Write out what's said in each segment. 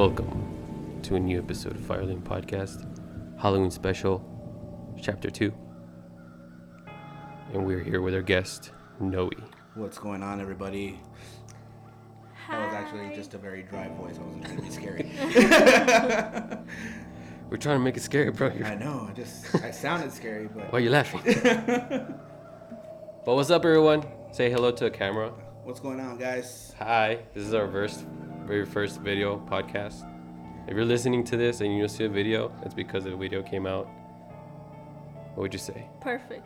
Welcome to a new episode of Firelink Podcast, Halloween Special, Chapter 2. And we're here with our guest, Noe. What's going on, everybody? That was actually just a very dry voice. I wasn't trying to be scary. We're trying to make it scary, bro. I You're- know. I just I sounded scary, but Why are you laughing? but what's up, everyone? Say hello to the camera. what's going on, guys? Hi, this is our first, very first video podcast. If you're listening to this and you don't see a video, it's because the video came out. What would you say? Perfect.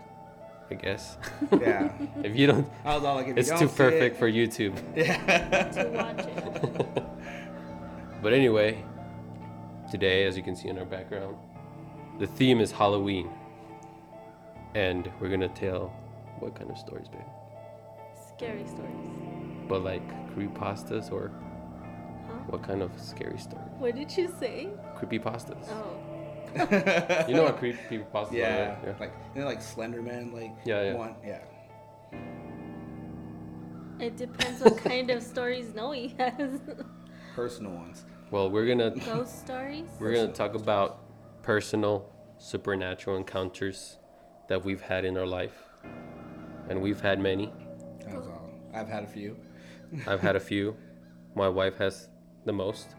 I guess. Yeah. if you don't, I was all like, if it's you too don't see perfect it- for YouTube. Yeah. To watch it. But anyway, today, as you can see in our background, the theme is Halloween. And we're gonna tell what kind of stories, babe? Scary stories. But like creepypastas or Huh? What kind of scary story? What did you say? Creepypastas. Oh. You know what creepypastas Yeah. are, right? Like you know, like Slenderman, like Yeah, yeah. one. Yeah. It depends what kind of stories Noe has. Personal ones. Well, we're gonna Ghost stories? we're gonna talk about personal supernatural encounters that we've had in our life, and we've had many. That was all. I've had a few. I've had a few. My wife has the most.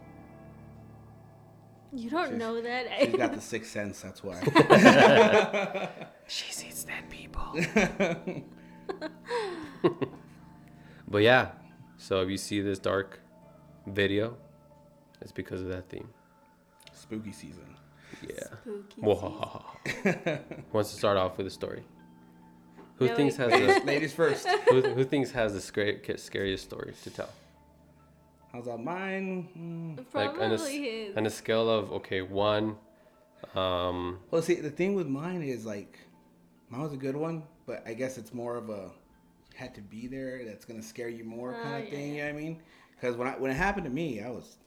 You don't She's- know that. She's got the sixth sense. That's why. She sees dead people. but yeah, so if you see this dark video, it's because of that theme. Spooky season. Yeah. Spooky Mwahaha. Wants to start off with a story. Who No, thinks wait. has the Ladies first. who, who thinks has the scary, scariest story to tell? How's that? Mine. Mm. season. Like on a, s- Probably his. on a scale of okay one, um, Well, see, the thing with mine is like, mine was a good one, but I guess it's more of a had to be there. That's gonna scare you more kind Oh, of yeah, thing. yeah. You know what I mean? Because when I when it happened to me, I was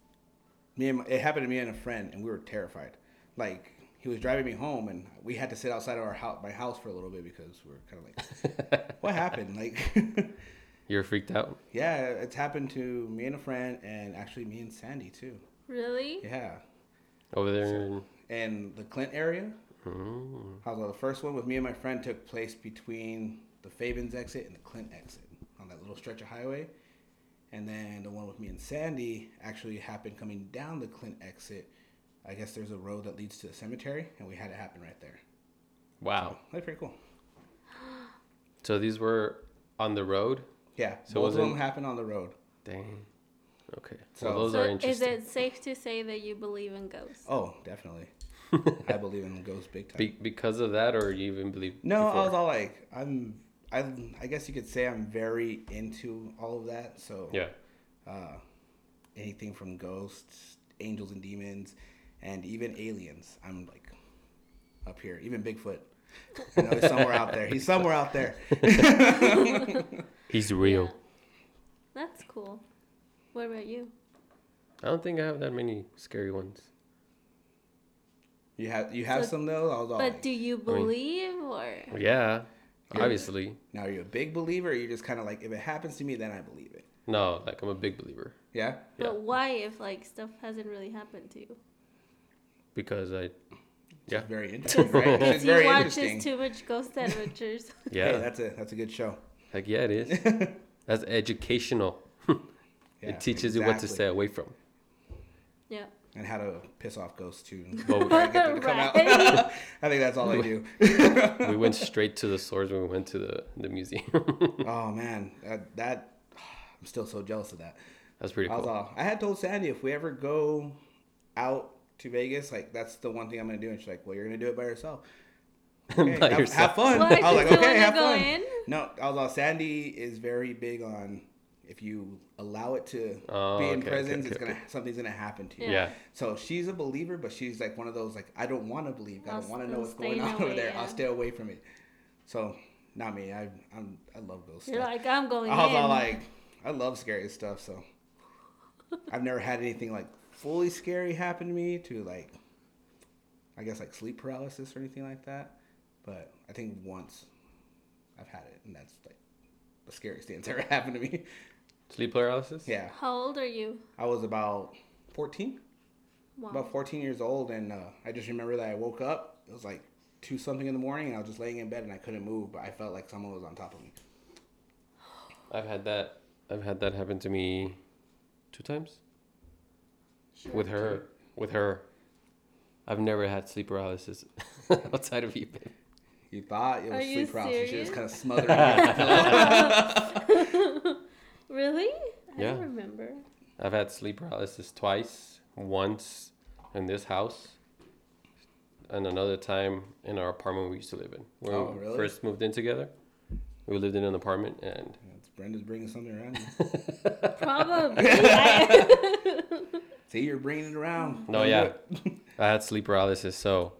me and my, it happened to me and a friend, and we were terrified. Like he was driving me home, and we had to sit outside of our house, my house, for a little bit because we were kind of like, what happened? Like, you're freaked out. yeah, it's happened to me and a friend, and actually me and Sandy too. Really? Yeah, Over there, in, the Clint area. Mm. How's the first one with me and my friend took place between the Fabens exit and the Clint exit on that little stretch of highway. And then the one with me and Sandy actually happened coming down the Clint exit. I guess there's a road that leads to the cemetery, and we had it happen right there. wow. That's pretty cool. So these were on the road. Yeah, So both of wasn't- them happened on the road. Dang. Okay. So- well, those So are is it safe to say that you believe in ghosts? Oh, definitely. I believe in ghosts big time. Be- because of that, or you even believe? No, I was all like, I'm, I, I guess you could say I'm very into all of that. So Yeah. uh, anything from ghosts, angels and demons, and even aliens. I'm like up here, even Bigfoot. I know he's somewhere out there. He's somewhere out there. He's real. Yeah. That's cool. What about you? I don't think I have that many scary ones. You have you have So- some though. I was all But like, do you believe or Yeah. Yeah. Obviously. now are you a big believer? Or you just kind of like if it happens to me, then I believe it. No, like I'm a big believer Yeah. Yeah. but why if like stuff hasn't really happened to you? because I. Yeah. It's very interesting. Right? It's Because he watches interesting. too much Ghost Adventures. Yeah. Hey, that's a that's a good show. Heck yeah, it is. That's educational. Yeah, it teaches you what to stay away from. yeah. and how to piss off ghosts too. Well, Try get them to come out. Right. I think that's all I do. we went straight to the source when we went to the, the museum. Oh man, that, that I'm still so jealous of that. That's pretty I was cool. all, I had told Sandy if we ever go out to Vegas, like that's the one thing I'm gonna do. And she's like, "Well, you're gonna do it by yourself." Okay, By have, yourself. have fun. What? I was like, "Okay, have go fun." in? No, I was all, Sandy is very big on if you allow it to Oh, be in okay, okay, presence, okay, it's gonna something's gonna happen to you. Yeah. Yeah. So she's a believer, but she's like one of those like I don't want to believe. I I'll don't want to know what's going on away, over there. yeah. I'll stay away from it. So not me. I I'm I love ghost You're stuff. like, I'm going I was in. all like, I love scary stuff. So I've never had anything like fully scary happen to me to like, I guess like sleep paralysis or anything like that. But I think once I've had it, and that's like the scariest thing that's ever happened to me. Sleep paralysis? Yeah, How old are you? I was about 14. Wow. about 14 years old, and uh, I just remember that I woke up. It was like two something in the morning, and I was just laying in bed and I couldn't move, but I felt like someone was on top of me. I've had that. I've had that happen to me two times with her. With her, I've never had sleep paralysis outside of you. babe. You thought it Are was you sleep paralysis. She was kind of smothering your. Really? I Yeah. don't remember. I've had sleep paralysis twice. Once in this house, and another time in our apartment we used to live in. When Oh, we really? first moved in together, we lived in an apartment, and It's Brenda's bringing something around. Probably. See, you're bringing it around. No, yeah. I had sleep paralysis. So,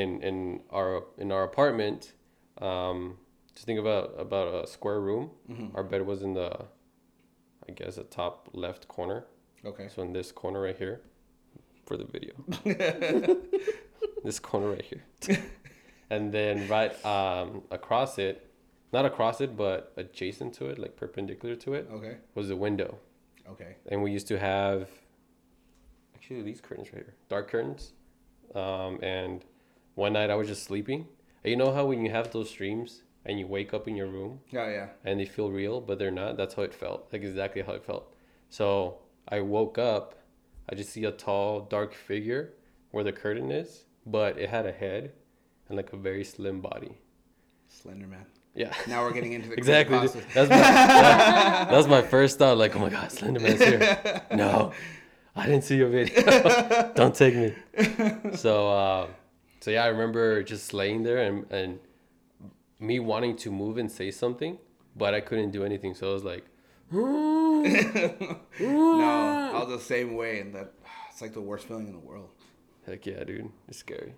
in in our in our apartment, um, just think about about a square room. Mm-hmm. Our bed was in the, I guess, the top left corner. Okay. So in this corner right here, for the video. this corner right here, and then right um, across it, not across it, but adjacent to it, like perpendicular to it, Okay. was the window. Okay. and we used to have actually these curtains right here dark curtains um, and one night i was just sleeping and you know how when you have those dreams and you wake up in your room Oh yeah. and they feel real but they're not that's how it felt like exactly how it felt so i woke up i just see a tall dark figure where the curtain is but it had a head and like a very slim body Slender Man. yeah Now we're getting into the Exactly. That's my, that, that was my first thought. Like, oh my God, Slenderman's here. No, I didn't see your video. Don't take me. So, uh, so yeah, I remember just laying there and, and me wanting to move and say something, but I couldn't do anything. So I was like, No, I was the same way, and that it's like the worst feeling in the world. heck yeah, dude, it's scary.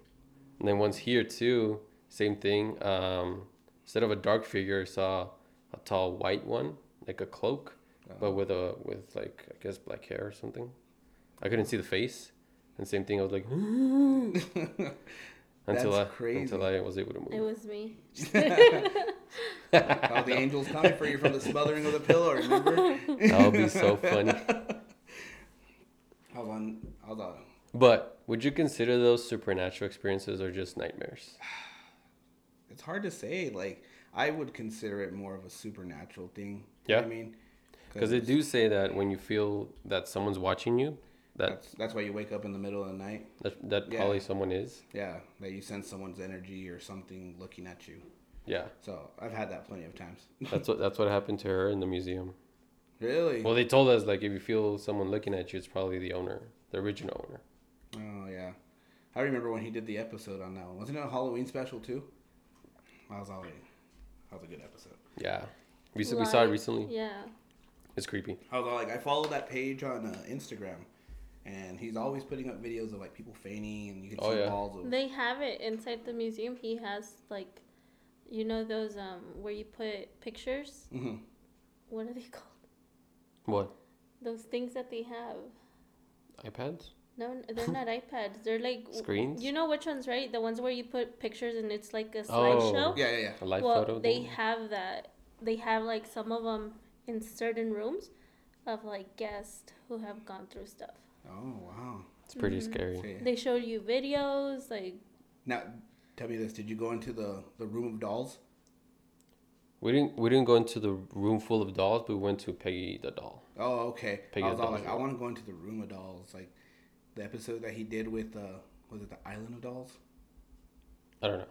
And then once here too, same thing. Um, instead of a dark figure, I saw a tall white one, like a cloak, but with a with like I guess black hair or something. I couldn't see the face, and same thing. I was like, until I crazy. until I was able to move. it was me. All the angels coming for you from the smothering of the pillow. Remember? That would be so funny. I was on. I was on. But would you consider those supernatural experiences or just nightmares? It's hard to say. Like I would consider it more of a supernatural thing. You know Yeah. what I mean, Because they do say that when you feel that someone's watching you, that That's that's why you wake up in the middle of the night. that, that Yeah. probably someone is. Yeah, that you sense someone's energy or something looking at you. Yeah, So I've had that plenty of times. that's what that's what happened to her in the museum. really? Well, they told us like if you feel someone looking at you, it's probably the owner, the original owner. Oh yeah, I remember when he did the episode on that one. Wasn't it a Halloween special too? That was already. That was a good episode. Yeah, we, s- we saw it recently. Yeah. It's creepy. I was all like, I follow that page on uh, Instagram, and he's always putting up videos of like people fainting, and you can Oh, see yeah. balls of. They have it inside the museum. He has like, you know those um where you put pictures. Mhm. What are they called? What Those things that they have. iPads? No, they're not iPads. They're like Screens? You know which ones, right? The ones where you put pictures and it's like a slideshow Oh. slideshow. Yeah, yeah, yeah. A live well, photo? they thing? have that. They have like some of them in certain rooms, of like guests who have gone through stuff. Oh wow. It's pretty Mhm. scary. Okay. They showed you videos, like Now, tell me this: Did you go into the the room of dolls? We didn't we didn't go into the room full of dolls, but we went to Peggy the doll. Oh, okay. Peggy I was the all Dolls like, I want to go into the room of dolls, like the episode that he did with uh, was it the Island of Dolls? I don't know.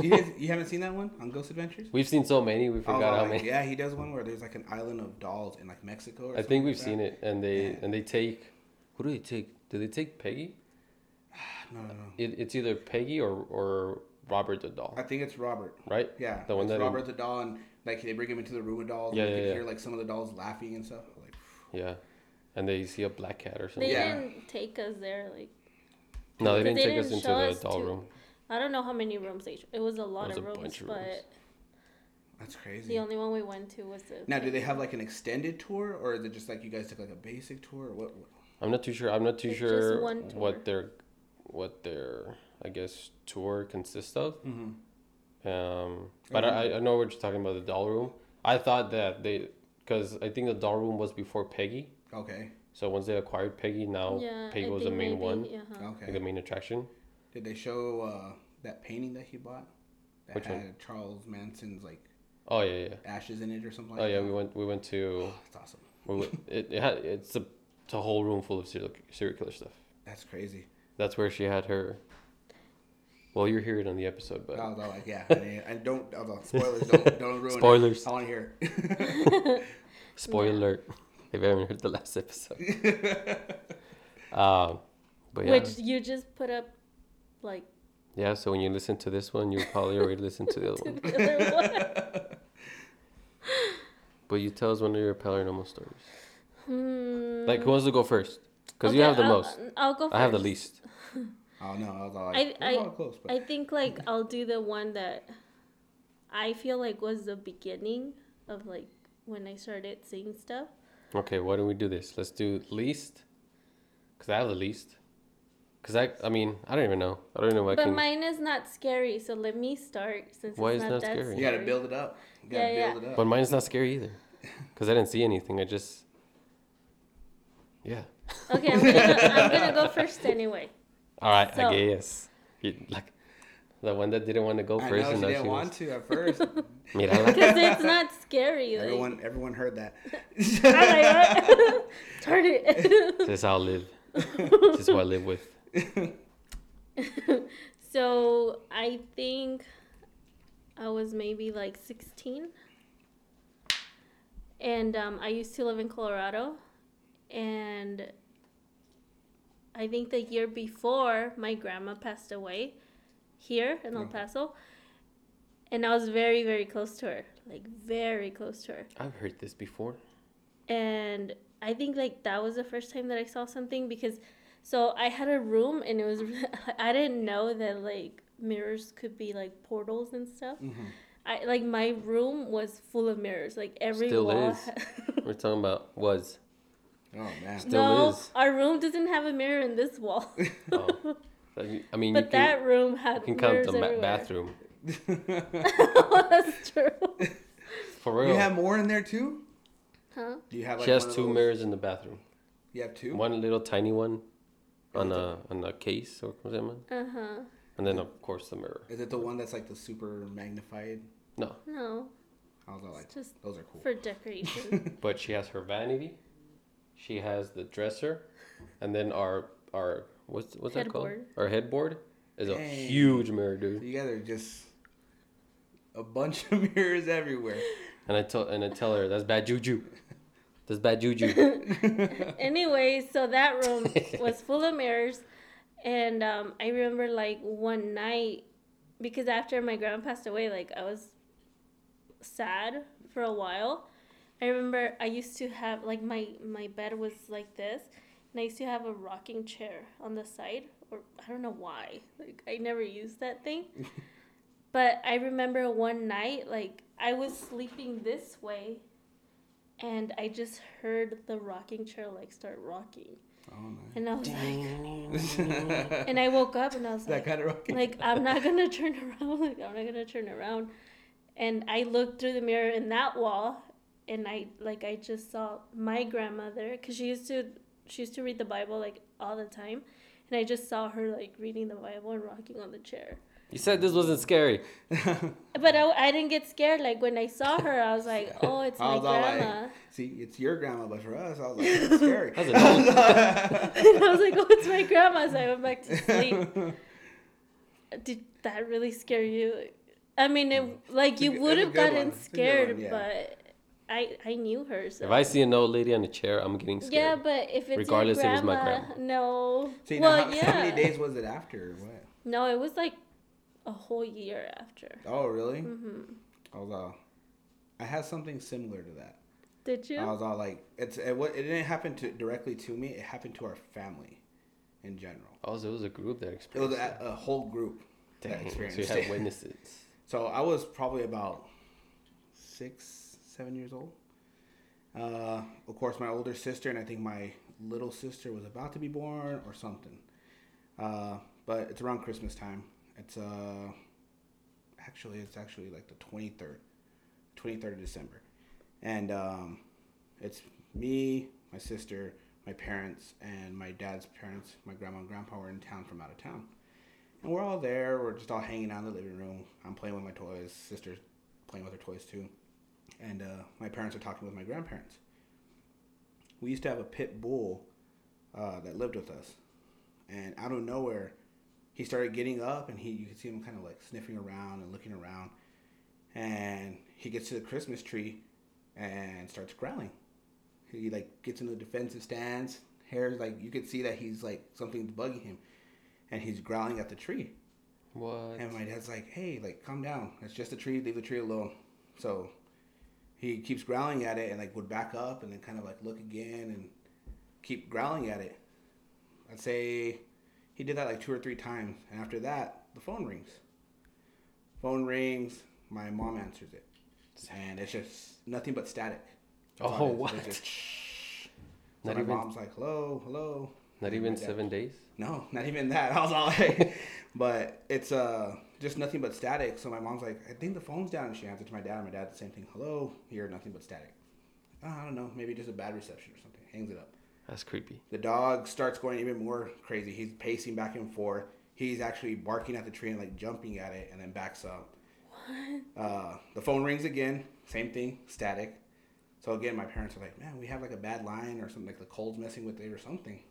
You, did, you haven't seen that one on Ghost Adventures? We've seen so many, we forgot all how like, many. Yeah, he does one where there's like an island of dolls in like Mexico. Or I think we've like seen that. it, and they Yeah. and they take. Who do they take? Do they take Peggy? No, no, no. It, it's either Peggy or or Robert the doll, I think it's Robert. right? Yeah, The one it's that- Robert the doll, and like they bring him into the room of dolls. Yeah, and you yeah, can yeah. hear like some of the dolls laughing and stuff. Like, Yeah, and they see a black cat or they something. Yeah. didn't take us there. Like No, they didn't they take us didn't into the us doll to- room. I don't know how many rooms they. It was a lot was of a rooms, bunch of but that's crazy. the only one we went to was the. now, do they have like an extended tour, or is it just like you guys took like a basic tour? Or what? what? I'm not too sure. I'm not too It's sure what their what their I guess tour consists of. Mm-hmm. Um, but Mhm. I, I know what you're talking about the doll room. I thought that they because I think the doll room was before Peggy, Okay. So once they acquired Peggy, now yeah, Peggy I was the main maybe, one, uh-huh. like the main attraction. Did they show uh, that painting that he bought? That Which had one? Charles Manson's like Oh yeah, yeah. ashes in it or something like that? Oh yeah, that. we went we went to Oh, that's awesome. we went, it, it had it's a it's a whole room full of serial serial killer stuff. That's crazy. That's where she had her. Well, you're hear it on the episode, but I was all like, yeah, I, mean, I don't. I was all, spoilers, don't, don't ruin Spoilers. it. I want to hear. spoiler alert if you haven't heard the last episode. um, but yeah, Which you just put up, like yeah. So when you listen to this one, you probably already listened to the other one. the other one. But you tell us one of your paranormal stories. Hmm. Like who wants to go first? Because you have the I'll- most. I'll go first. I have the least. oh no, I was all like, I- we're I- all close, but I think like I'll do the one that I feel like was the beginning of like when I started seeing stuff. Okay, why don't we do this? Let's do least. Cause I have the least. Cause I, I mean, I don't even know. I don't know if I But can. mine is not scary, so let me start since Why it's is not not that scary? you got to build it up. You got to Yeah, yeah. build it up. But mine's not scary either. Cause I didn't see anything. I just. Yeah. Okay, I'm gonna, I'm gonna go first anyway. All right, So- I guess. You, like, the one that didn't want to go I first, know and she didn't she want wants. to at first. Because it's not scary. Like, everyone, everyone heard that. I'm like, "What?" Turn it. this is how I live. this is what I live with. so I think I was maybe like 16. And um, I used to live in Colorado. And I think the year before, my grandma passed away here in El Paso. And I was very, very close to her. Like, very close to her. I've heard this before. and I think like that was the first time that I saw something because so I had a room and it was I didn't know that like mirrors could be like portals and stuff. Mhm. I like my room was full of mirrors like every Still wall. is. We're talking about was. Oh man. Still no, is. our room doesn't have a mirror in this wall. Oh. I mean- but you can, that room had you can count mirrors the ma- everywhere. bathroom. That's true. For real. you have more in there too? Huh? Do you have like she has one two those- mirrors in the bathroom. You have two? One little tiny one on a on a case or something, Uh huh. and then of course the mirror. Is it the one that's like the super magnified? No, No, I was all like, just those are cool. for decoration. but she has her vanity. She has the dresser, and then our our what's what's that called? Headboard. Our headboard is a huge mirror, So dude. you guys are just a bunch of mirrors everywhere. And I tell and I tell her that's bad juju. That's bad juju. anyway, so that room was full of mirrors, and um, I remember like one night because after my grandma passed away, like I was sad for a while. I remember I used to have like my my bed was like this, and I used to have a rocking chair on the side, or I don't know why. Like I never used that thing. But I remember one night, like I was sleeping this way, and I just heard the rocking chair like start rocking, Oh and I was like, and I woke up and I was that like, kind of rocking. like I'm not gonna turn around, like I'm not gonna turn around, and I looked through the mirror in that wall, and I like I just saw my grandmother, cause she used to she used to read the Bible like all the time, and I just saw her like reading the Bible and rocking on the chair. You said this wasn't scary. But I, I didn't get scared. Like when I saw her, I was like, "Oh, it's my all like- grandma." See, it's your grandma, but for us, I was like, that's scary. I was like, "Oh, it's my grandma." So I went back to sleep. Did that really scare you? I mean, it, like you would have gotten one. It's scared, one, yeah. but I I knew her. So If I see an old lady on a chair, I'm getting scared. yeah, but if it's Regardless if your it's my grandma, grandma. no. See, well, now, how, yeah. how many days was it after? What? No, it was like a whole year after. Oh, really? hmm I was all, I had something similar to that. Did you? I was all like, it's it, wa- it didn't happen to directly to me. It happened to our family, in general. Oh, so it was a group that experienced. It was a, a whole group that Dang, so you experienced had it. witnesses. So I was probably about six, seven years old. Uh, of course, my older sister and I think my little sister was about to be born or something. Uh, but it's around Christmas time. It's uh, actually it's actually like the twenty third, twenty third of December, and um, it's me, my sister, my parents and my dad's parents, my grandma and grandpa were in town from out of town. And we're all there. We're just all hanging out in the living room. I'm playing with my toys. Sister's playing with her toys too. And uh, my parents are talking with my grandparents. We used to have a pit bull uh, that lived with us. And out of nowhere, he started getting up and he you could see him kind of like sniffing around and looking around. And he gets to the Christmas tree and starts growling. He like gets into the defensive stance. Hair's like you could see that he's like something's bugging him, and he's growling at the tree. What? And my dad's like, "Hey, like calm down. It's just a tree. Leave the tree alone." So he keeps growling at it and like would back up and then kind of like look again and keep growling at it. I'd say he did that like two or three times, and after that, the phone rings. Phone rings. My mom answers it, and it's just nothing but static. That's Oh, what? Just- So Not my even- mom's like, "Hello, hello." Not even seven days. no, not even that. I was all like, but it's uh just nothing but static. So my mom's like, I think the phone's down. And she answered to my dad. And my dad the same thing. Hello, here, nothing but static. Oh, I don't know, maybe just a bad reception or something. Hangs it up. That's creepy. The dog starts going even more crazy. He's pacing back and forth. He's actually barking at the tree and like jumping at it, and then backs up. What? Uh, the phone rings again. Same thing, static. So again, my parents are like, "Man, we have like a bad line or something. Like the cold's messing with it or something."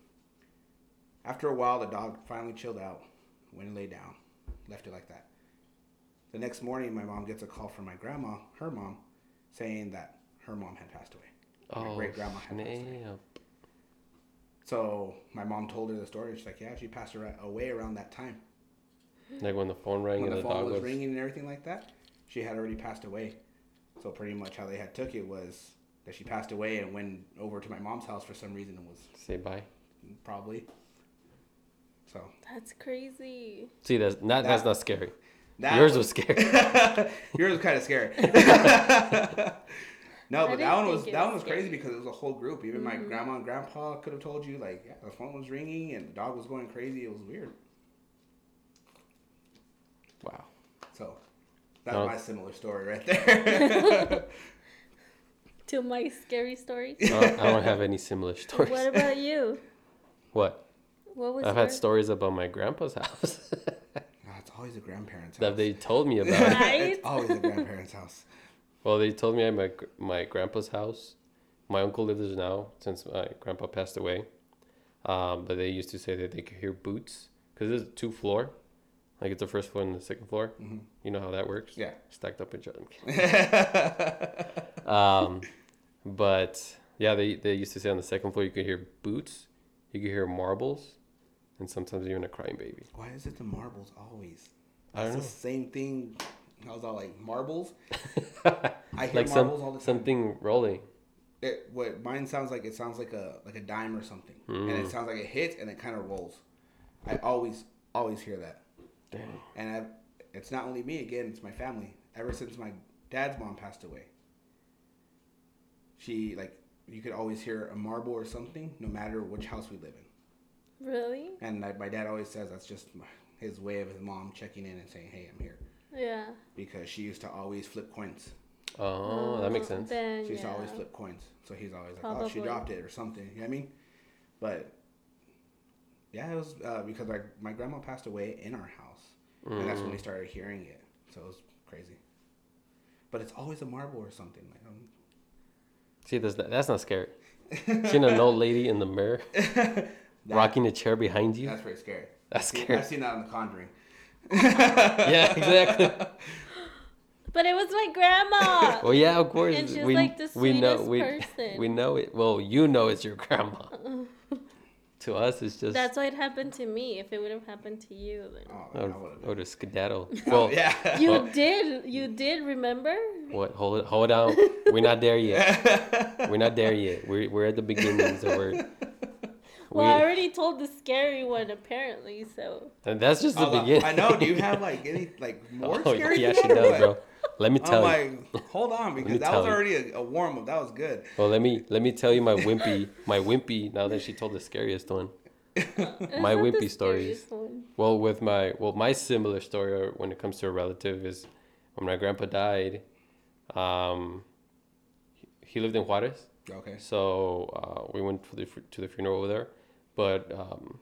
After a while, the dog finally chilled out, went and laid down, left it like that. The next morning, my mom gets a call from my grandma, her mom, saying that her mom had passed away. My Oh, great-grandma had passed away. So my mom told her the story. She's like, "Yeah, she passed away around that time." Like when the phone rang when and the the, phone dog was, was. ringing and everything like that, she had already passed away. So pretty much how they had took it was that she passed away and went over to my mom's house for some reason and was Say bye. probably. So That's crazy. See, that's not that's not scary. that Yours was scary. yours was kind of scary. no, but that one was that one was was crazy because it was a whole group. Even my Mhm. grandma and grandpa could have told you like yeah, the phone was ringing and the dog was going crazy. It was weird. wow. So that's Oh. my similar story right there. To my scary story. I don't, I don't have any similar stories. What about you? What? What was I've had stories about my grandpa's house Ah, it's always a grandparent's house. that they told me about. Right? it's always a grandparent's house. Well, they told me at my my grandpa's house. My uncle lives there now since my grandpa passed away. Um, but they used to say that they could hear boots because it's two floor, like it's the first floor and the second floor. Mhm. You know how that works? Yeah. Stacked up in each other. Um, but yeah, they they used to say on the second floor you could hear boots, you could hear marbles, and sometimes even a crying baby. Why is it the marbles always? I don't It's know. the same thing. I was all like marbles. I hear like marbles some all the time. something rolling. It, what mine sounds like it sounds like a like a dime or something, and Mm. it sounds like it hits and it kind of rolls. I always always hear that, Dang. and I, it's not only me. Again, it's my family. Ever since my dad's mom passed away, she like you could always hear a marble or something, no matter which house we live in. Really? And like, my dad always says that's just his way of his mom checking in and saying, "Hey, I'm here," Yeah. because she used to always flip coins. Oh, that makes Oh, sense. Then, She used yeah. to always flip coins, so he's always like, "Oh, she dropped it or something." You know what I mean? But yeah, it was uh, because my my grandma passed away in our house, and that's when we Mm. started hearing it. So it was crazy. But it's always a marble or something. Like, um, See, that's that's not scary. Seeing an old lady in the mirror that- rocking a chair behind you. That's pretty scary. That's See, scary. I've seen that on The Conjuring. yeah, exactly. But it was my grandma. Well, yeah, of course. And she's we like the we know we person. we know it. Well, you know it's your grandma. to us, it's just That's why it happened to me. If it would have happened to you, then. Oh, or, I would've- or to skedaddle. Oh, Well, yeah. You Well- did. You did remember? what? Hold it, hold on. We're not there yet. We're not there yet. We're we're at the beginnings of our. Well, we- I already told the scary one apparently. So and that's just the Oh, beginning. I know. Do you have like any like more Oh, scary? yeah, she does, bro. Let me tell I'm you. like, hold on, because that was you. already a, a warm up. That was good. Well, let me let me tell you my wimpy my wimpy. Now that she told the scariest one. My wimpy stories. one. Well, with my well, my similar story when it comes to a relative is when my grandpa died. Um, he- he lived in Juarez, Okay. So uh, we went for the to the funeral over there, but um,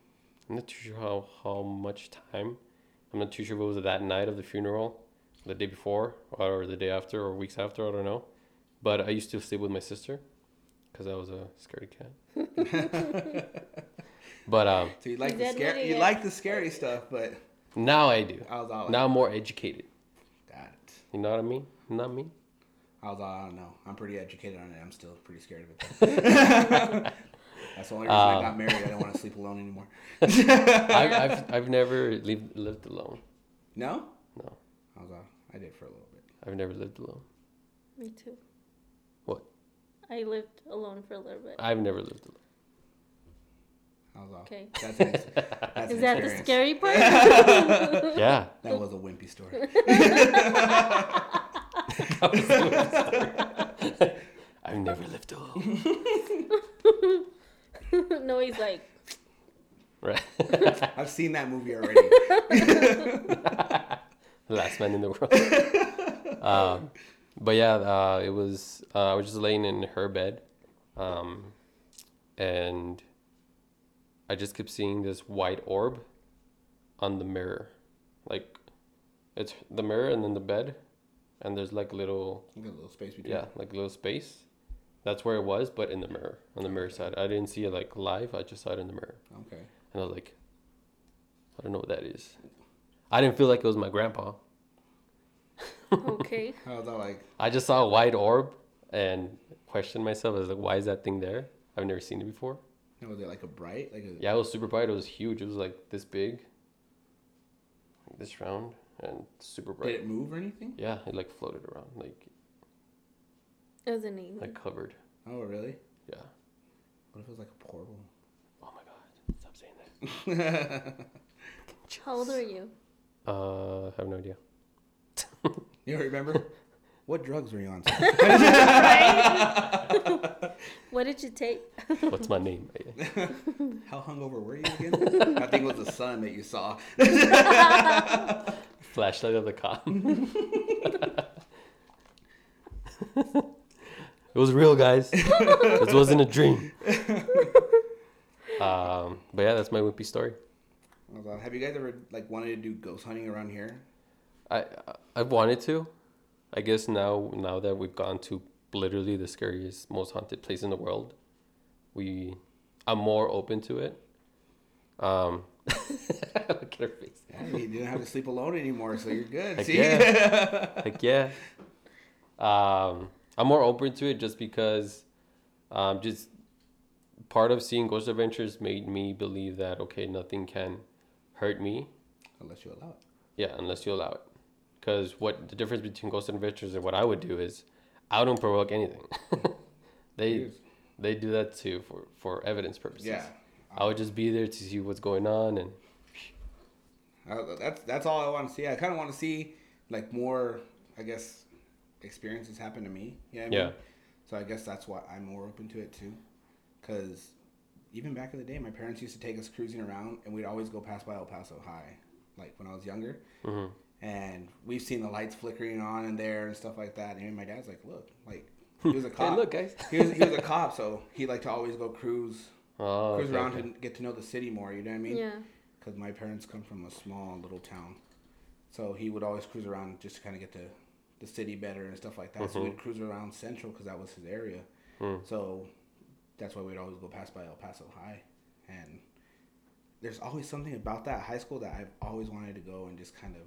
I'm not too sure how how much time. I'm not too sure if it was that night of the funeral, the day before, or the day after, or weeks after. I don't know. But I used to sleep with my sister, because I was a scaredy cat. but um, So you like the scary, you it. like the scary stuff, but now I do. I was all like, Now I'm more educated. that. You know what I mean? Not me. I was all, I don't know. I'm pretty educated on it. I'm still pretty scared of it. That's the only reason I Um, got married. I don't want to sleep alone anymore. I've, I've I've never lived lived alone. No? No, I was all, I did for a little bit. I've never lived alone. Me too. What? I lived alone for a little bit. I've never lived alone. I was all, Okay. that's, an ex- that's Is an that the scary part? Yeah. That was a wimpy story. I've never lived alone. no, he's like, Right. I've seen that movie already. Last man in the world. um, but yeah, uh, it was. Uh, I was just laying in her bed, um, and I just kept seeing this white orb on the mirror, like it's the mirror and then the bed, and there's like little Got a little space between. yeah, like a little space. That's where it was, but in the mirror, on the mirror side. I didn't see it like live. I just saw it in the mirror. Okay. And I was like, I don't know what that is. I didn't feel like it was my grandpa. okay. I was all like, I just saw a white orb and questioned myself. I was like, why is that thing there? I've never seen it before. was it like a bright? Like a, Yeah, it was super bright. It was huge. It was like this big, like this round, and super bright. Did it move or anything? Yeah, it like floated around, like It was an alien. like covered. Oh, really? Yeah. What if it was like a portal? Oh my god! Stop saying that. How old are you? Uh, I have no idea. You don't remember? what drugs were you on? What did you take? What's my name? How hungover were you again? I think it was the sun that you saw. Flashlight of the cop. It was real, guys. this wasn't a dream. Um, but yeah, that's my wimpy story. I was like, Have you guys ever like wanted to do ghost hunting around here? I I've wanted to. I guess now now that we've gone to literally the scariest, most haunted place in the world, we I'm more open to it. Um, look at her face. Yeah, you didn't have to sleep alone anymore, so you're good. Heck See? yeah. Heck yeah. Um, I'm more open to it just because, um, just part of seeing Ghost Adventures made me believe that okay, nothing can hurt me. Unless you allow it. Yeah, unless you allow it. Because what the difference between Ghost Adventures and what I would do is, I don't provoke anything. they Yes. they do that too for for evidence purposes. Yeah. I would just be there to see what's going on and Uh, that's that's all I want to see. I kind of want to see like more, I guess, experiences happen to me. You know what I Yeah. So I guess that's why I'm more open to it too, because even back in the day, my parents used to take us cruising around, and we'd always go past by El Paso High, like when I was younger. Mhm. And we've seen the lights flickering on in there and stuff like that. And my dad's like, "Look, like he was a cop. hey, look guys. he was he was a cop, so he liked to always go cruise Oh, cruise okay, around okay. to get to know the city more. You know what I mean? Yeah. because my parents come from a small little town. So he would always cruise around just to kind of get to the city better and stuff like that. So Mhm. we'd cruise around Central because that was his area. Hmm. So that's why we'd always go past by El Paso High. And there's always something about that high school that I've always wanted to go and just kind of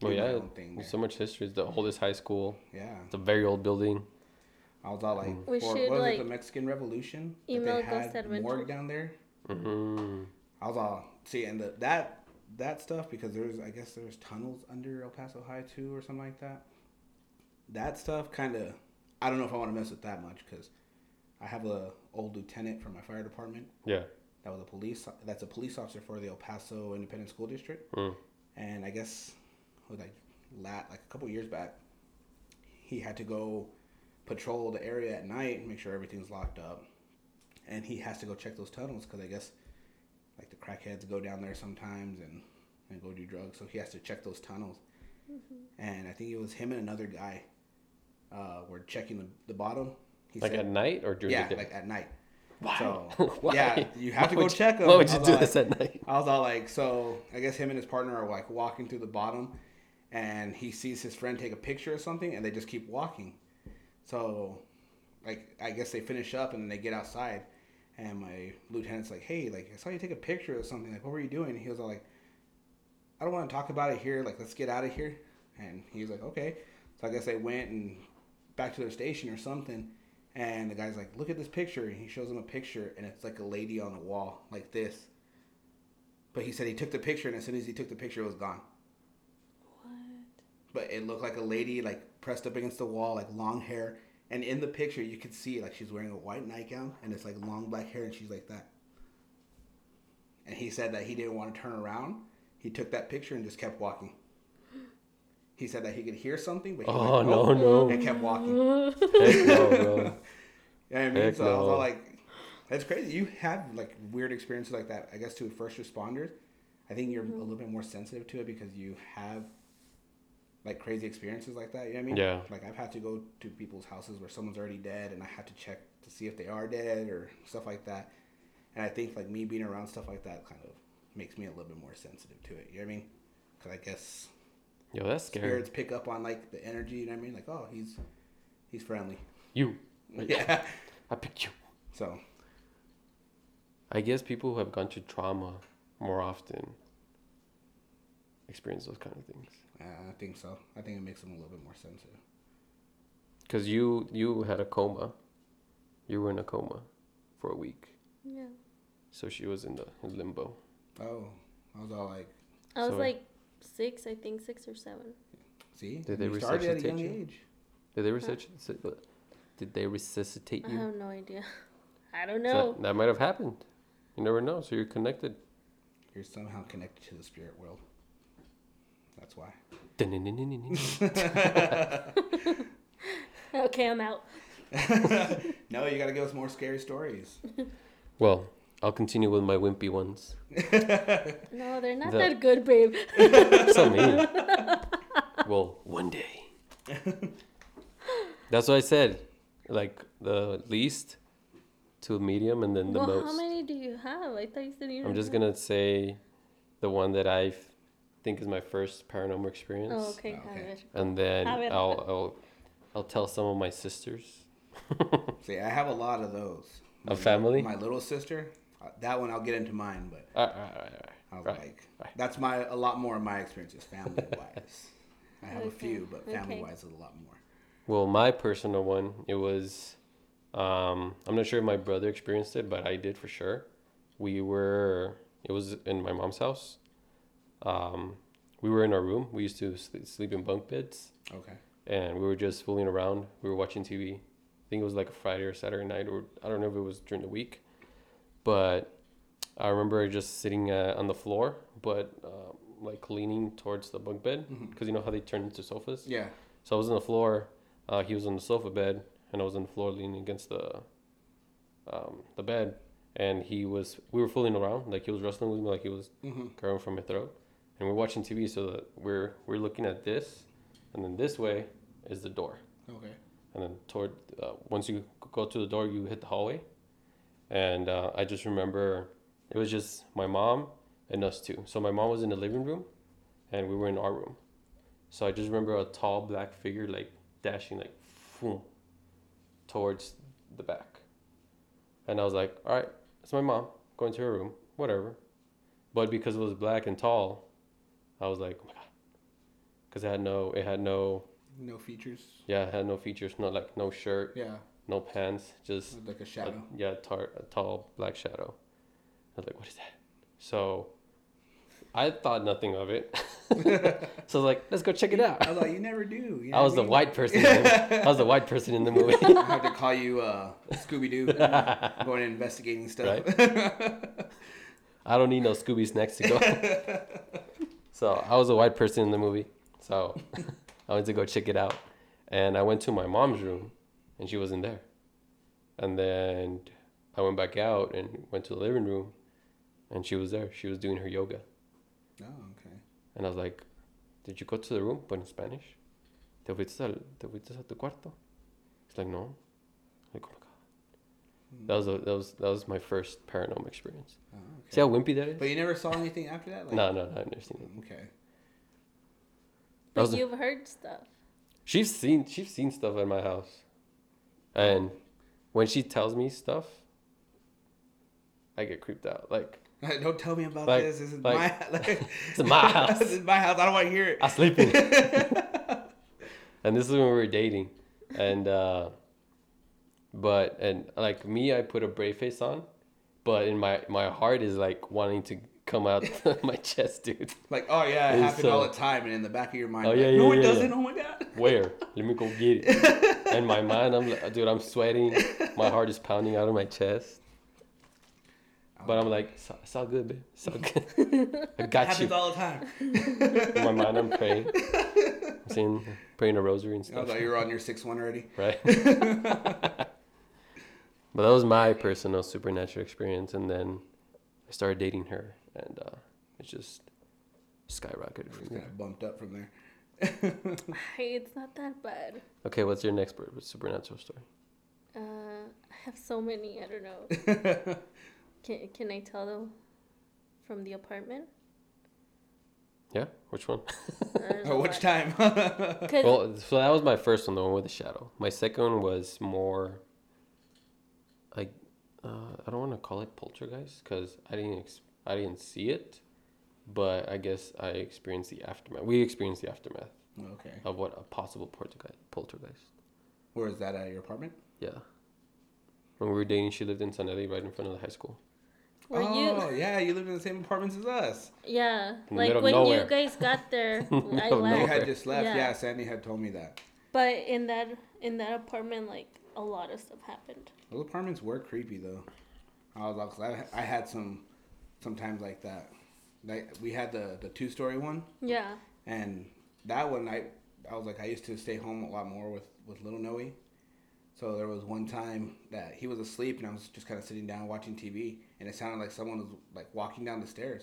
do Oh my yeah, own thing. there's there. so much history. It's the oldest high school. Yeah. It's a very old building. I was all like, We for, should, what was like, it, the Mexican Revolution? that email they Ghost had Adventures. morgue down there. hmm I was all see, and the, that that stuff because there's I guess there's tunnels under El Paso High too or something like that. That stuff kind of I don't know if I want to mess with that much because I have a old lieutenant from my fire department Yeah. that was a police that's a police officer for the El Paso Independent School District, Mm. and I guess was like lat like a couple years back, he had to go patrol the area at night and make sure everything's locked up, and he has to go check those tunnels because I guess like the crackheads go down there sometimes and and go do drugs, so he has to check those tunnels, Mm-hmm. and I think it was him and another guy uh, were checking the, the bottom He Like said, at night or during yeah, the day? like at night. Why? So Why? yeah, you have to go would check him. Why would you do like- this at night? I was all like, so I guess him and his partner are like walking through the bottom, and he sees his friend take a picture or something, and they just keep walking. So, like, I guess they finish up and then they get outside, and my lieutenant's like, hey, like, I saw you take a picture or something. Like, what were you doing? And he was all like, I don't want to talk about it here. Like, let's get out of here. And he's like, okay. So I guess they went and back to their station or something. And the guy's like, look at this picture. And he shows him a picture, and it's like a lady on the wall, like this. But he said he took the picture, and as soon as he took the picture, it was gone. What? But it looked like a lady, like pressed up against the wall, like long hair. And in the picture, you could see like she's wearing a white nightgown, and it's like long black hair, and she's like that. And he said that he didn't want to turn around. He took that picture and just kept walking. He said that he could hear something, but he Oh, went, no, no. and kept walking. Heck no, bro. You know I mean? Heck so I was all like, that's crazy. You have like weird experiences like that. I guess to first responders, I think you're a mm-hmm. little bit more sensitive to it because you have like crazy experiences like that. You know what I mean? Yeah. Like I've had to go to people's houses where someone's already dead, and I have to check to see if they are dead or stuff like that. And I think like me being around stuff like that kind of makes me a little bit more sensitive to it. You know what I mean? Because I guess Yo, that's scary. spirits pick up on like the energy. You know what I mean? Like oh, he's he's friendly. You. Yeah. I picked you. So I guess people who have gone through trauma more often experience those kind of things. Uh, I think so. I think it makes them a little bit more sensitive. Cause you you had a coma, you were in a coma for a week, Yeah. so she was in the in limbo. Oh, I was all like, I was So- like six, I think six or seven. see, Did they you at a resuscitate you? age. Did they resuscitate? Did they resuscitate you? I have no idea. I don't know. that, that might have happened. You never know. So you're connected. You're somehow connected to the spirit world. That's why. Okay, I'm out. no, you gotta give us more scary stories. Well, I'll continue with my wimpy ones. No, they're not The- that good, babe. so mean. well, one day. That's what I said. Like the least to medium and then the well, most. how many do you have? I thought you said you I'm just gonna say the one that I think is my first paranormal experience, Oh, okay. Oh, okay. and then I'll, I'll I'll tell some of my sisters. See, I have a lot of those. A family? My little sister. Uh, That one I'll get into mine, but All right, all right, all right, I was right. like, right. that's my a lot more of my experiences family wise. I have a few, but family wise is a lot more. Well, my personal one, it was. Um, I'm not sure if my brother experienced it, but I did for sure. We were. It was in my mom's house. Um, we were in our room. We used to sleep, sleep in bunk beds, Okay. and we were just fooling around. We were watching TV. I think it was like a Friday or Saturday night, or I don't know if it was during the week. But I remember just sitting uh, on the floor, but uh, like leaning towards the bunk bed, because you know how they turn into sofas. Yeah. So I was on the floor. Uh, he was on the sofa bed, and I was on the floor leaning against the um, the bed. And he was. We were fooling around, like he was wrestling with me, like he was Mm-hmm. grabbing from my throat. And we're watching TV, so that we're we're looking at this, and then this way is the door, Okay. and then toward uh, once you go to the door, you hit the hallway. And uh, I just remember it was just my mom and us two. So my mom was in the living room, and we were in our room. So I just remember a tall black figure like dashing like boom towards the back. And I was like, all right, it's my mom going to her room, whatever. But because it was black and tall, I was like, oh my god, because it had no, it had no, No features. yeah, it had no features, not like no shirt, Yeah. No pants, just Like a a- shadow. yeah, tar, a tall black shadow. I was like, what is that? So I thought nothing of it. so I was like, let's go check it out. I was like, you never do. You know I was the mean? white person. In the, I was the white person in the movie. I have to call you uh, Scooby Doo. going and investigating stuff. Right? I don't need no Scooby snacks to go. so I was a white person in the movie. So I went to go check it out, and I went to my mom's room, and she wasn't there. And then I went back out and went to the living room, and she was there. She was doing her yoga, oh, okay. and I was like, "Did you go to the room?" But in Spanish. ¿Te fuiste, al, ¿Te fuiste a tu cuarto? She's like, no. Like, oh my god. Hmm. That was a, that was that was my first paranormal experience. Oh, okay. See how wimpy that is? But you never saw anything after that? Like, no, no, no, I've never seen it. Mm, okay. But you've heard stuff. She's seen she's seen stuff at my house, and when she tells me stuff, I get creeped out. Like Don't tell me about Like- this. This is like, my like, it's my house. this is my house. I don't want to hear it. I sleep in it. and this is when we were dating, and uh, but and like me, I put a brave face on, but in my my heart is like wanting to come out my chest, dude. Like, oh yeah, it It's, happened all the time, and in the back of your mind, Oh, like, yeah, yeah, no, it yeah, doesn't. yeah. Oh my god. Where? Let me go get it. And my mind, I'm like, dude, I'm sweating. My heart is pounding out of my chest. But I'm like, it's, it's all good, babe. It's all good. I got happens you. all the time. In my mind, I'm praying. I'm saying, praying a rosary and stuff. I stuff. thought you were on your six one already. right? but that was my personal supernatural experience, and then I started dating her, and uh, it just skyrocketed Just from kind there. of bumped up from there. Hey, it's not that bad. Okay, what's your next per- supernatural story? Uh, I have so many. I don't know. Can Can I tell them from the apartment? Yeah, which one? There's a oh, which time? time? 'Cause- well, so that was my first one, the one with the shadow. My second one was more like uh, I don't want to call it poltergeist because I didn't ex- I didn't see it, but I guess I experienced the aftermath. We experienced the aftermath okay. of what a possible poltergeist. Poltergeist. Where is that at your apartment? Yeah. When we were dating, she lived in San Eli, right in front of the high school. Were oh, you? yeah, you lived in the same apartments as us. Yeah, In like when nowhere. you guys got there, I Middle You left. nowhere. had just left. Yeah. Yeah. Sandy had told me that. But in that in that apartment, like a lot of stuff happened. Those apartments were creepy though. I was like, I, I had some, sometimes like that. Like we had the the two story one, Yeah. and that one I I was like I used to stay home a lot more with with little Noe. So there was one time that he was asleep and I was just kind of sitting down watching TV, and it sounded like someone was like walking down the stairs.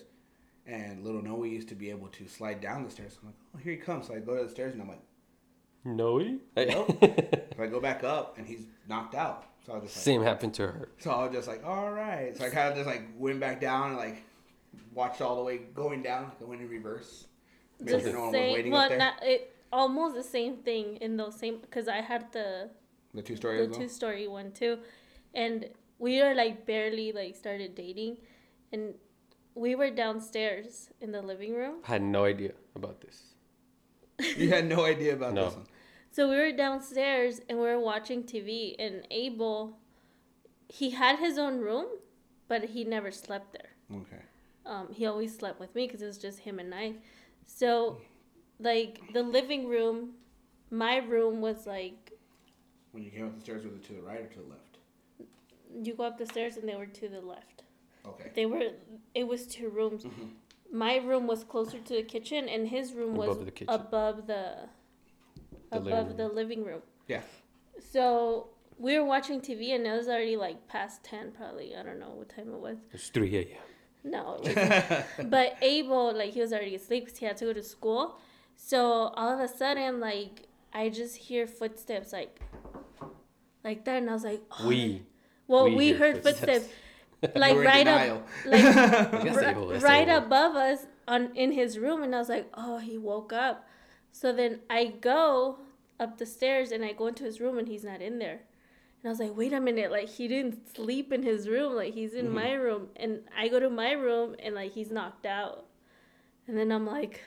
And little Noe used to be able to slide down the stairs. I'm like, oh, here he comes. So I go to the stairs and I'm like, Noe? so I go back up and he's knocked out. So I was just like, Same happened to her. So I was just like, all right. So I kind of just like went back down and like watched all the way going down, going in reverse. Make Just sure no one was waiting Well, up there. not it. Almost the same thing in those same because I had the the two story the well. two story one too, and we were like barely like started dating, and we were downstairs in the living room. I had no idea about this. You had no idea about No. this one. So we were downstairs and we were watching TV, and Abel, he had his own room, but he never slept there. Okay. Um, he always slept with me because it was just him and I. So, like the living room, my room was like When you came up the stairs, was it to the right or to the left? you go up the stairs and they were to the left. Okay. They were. It was two rooms. Mhm. My room was closer to the kitchen, and his room was Above the kitchen. above the, The living above room. the living room. Yeah. So we were watching TV, and it was already like past ten, probably. I don't know what time it was. It's 3 a.m. No, but Abel, like he was already asleep because he had to go to school. So all of a sudden, like I just hear footsteps, like like that, and I was like, oh. We. Well, we we, hear heard footsteps. footsteps, like You were in right up, like I guess ri- Abel is right Abel. above us on in his room, and I was like, oh, he woke up. So then I go up the stairs and I go into his room, and he's not in there. And I was like, wait a minute, like he didn't sleep in his room, like he's in Mhm. my room. And I go to my room and like he's knocked out. And then I'm like,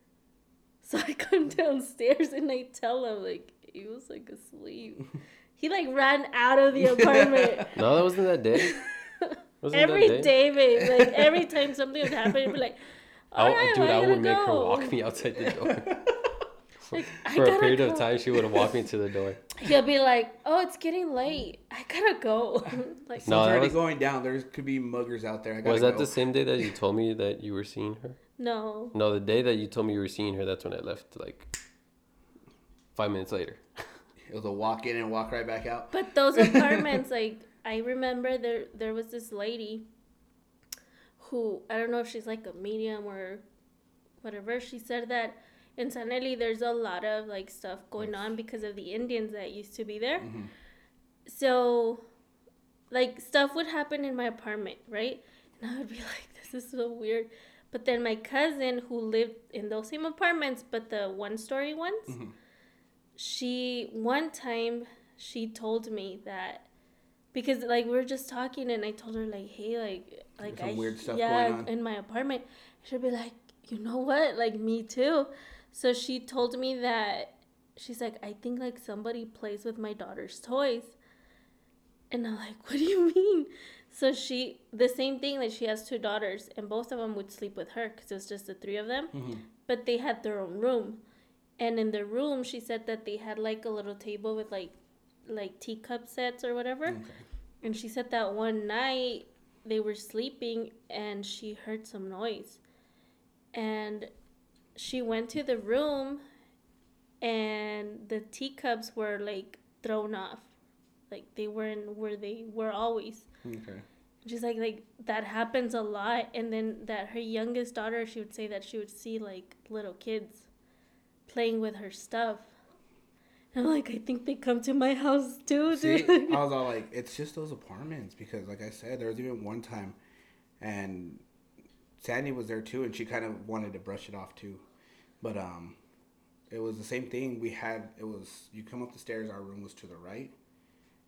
so I come downstairs and I tell him like he was like asleep. he like ran out of the apartment. No, that wasn't that day. Wasn't every that day, babe. Like every time something would happen, I'd be like, I, all right, dude, I, I gotta would make her walk me outside the door. Like, For a gotta period of time, she would have walked me to the door. He'll be like, "Oh, it's getting late. I gotta go." like, Sun's No, that already was- going down. There could be muggers out there. I gotta Was that go. the same day that you told me that you were seeing her? no. No, the day that you told me you were seeing her, that's when I left, like five minutes later. It was a walk in and walk right back out. But those apartments, like I remember there there was this lady who I don't know if she's like a medium or whatever. She said that in San Eli there's a lot of like stuff going on because of the Indians that used to be there. Mhm. so like stuff would happen in my apartment, right? And I would be like, this is so weird. But then my cousin who lived in those same apartments, but the one story ones, Mhm. she one time she told me that because like we were just talking and I told her like, hey, like like Some I weird stuff yeah going on. in my apartment. She'd be like, you know what? Like me too. So she told me that she's like, I think like somebody plays with my daughter's toys. And I'm like, what do you mean? So she, the same thing, like she has two daughters, and both of them would sleep with her because it was just the three of them. Mhm. But they had their own room, and in the room, she said that they had like a little table with like, like teacup sets or whatever. Okay. And she said that one night they were sleeping and she heard some noise. And she went to the room and the teacups were like thrown off. Like they weren't where they were always. Okay. She's like like that happens a lot and then that her youngest daughter she would say that she would see like little kids playing with her stuff. And I'm like, I think they come to my house too, See. I was all like, it's just those apartments because, like I said, there was even one time, and Sandy was there too, and she kind of wanted to brush it off too, but um, it was the same thing. We had it was you come up the stairs. Our room was to the right,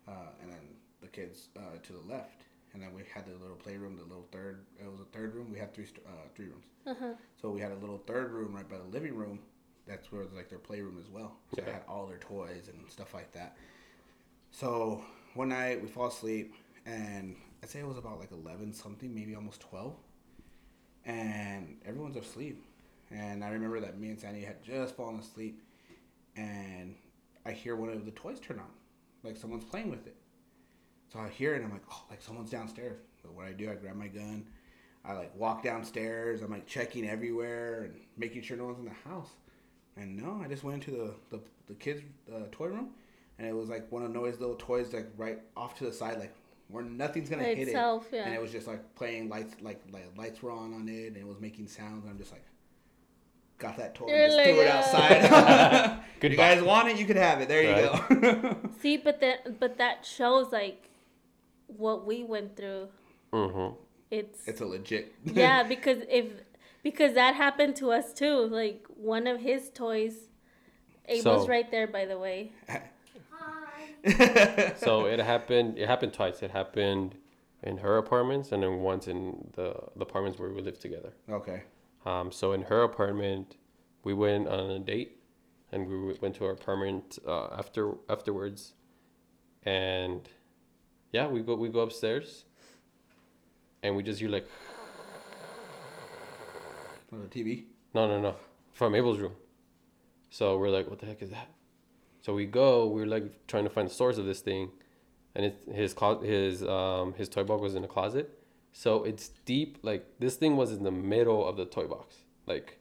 uh, and then the kids uh, to the left, and then we had the little playroom, the little third. It was a third room. We had three uh, three rooms. uh-huh. So we had a little third room right by the living room. That's where it was like their playroom as well. So they had all their toys and stuff like that. So one night we fall asleep and I'd say it was about like eleven something, maybe almost twelve. And everyone's asleep. And I remember that me and Sandy had just fallen asleep and I hear one of the toys turn on. Like someone's playing with it. So I hear it and I'm like, oh, like someone's downstairs. So what I do, I grab my gun, I like walk downstairs. I'm like checking everywhere and making sure no one's in the house. And no, I just went into the the, the kids' uh, toy room, and it was like one of Noah's little toys, like right off to the side, like where nothing's gonna By hit itself, it. yeah. And it was just like playing lights, like like lights were on on it, and it was making sounds. And I'm just like, got that toy, You're and just like, threw it outside. you guys want it, you could have it. There you go. See, but that but that shows like what we went through. Mm-hmm. It's, it's a legit. yeah, because if because that happened to us too. Like one of his toys, Abel's So- right there, by the way. Hi. so it happened. It happened twice. It happened in her apartments, and then once in the, the apartments where we lived together. okay. Um, so in her apartment, we went on a date, and we went to our apartment uh, after afterwards, and yeah, we go we go upstairs, and we just hear like On the TV. no no no from Abel's room, so we're like what the heck is that? So we go. We're like trying to find the source of this thing, and it's his clo- his um his toy box was in the closet, so it's deep. Like this thing was in the middle of the toy box, like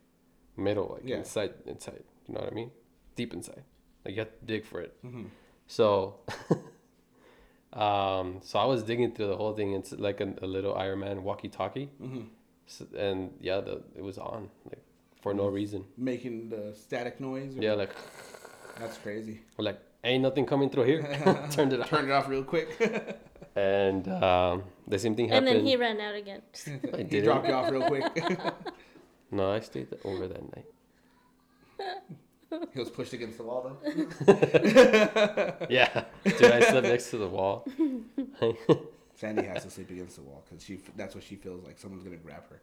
middle, like Yeah. inside inside. You know what I mean? Deep inside. Like you have to dig for it. Mhm. So, um, so I was digging through the whole thing. It's like a, a little Iron Man walkie-talkie, Mhm. S and yeah, the it was on like for no reason. Making the static noise. Yeah, like That's crazy. like ain't nothing coming through here. Turned it off, Turned it off real quick. And um, the same thing happened. And then he ran out again. I he didn't. dropped you off real quick. No, I stayed over that night. he was pushed against the wall though. Yeah, dude, I slept next to the wall. Sandy has to sleep against the wall because she that's what she feels like someone's gonna grab her,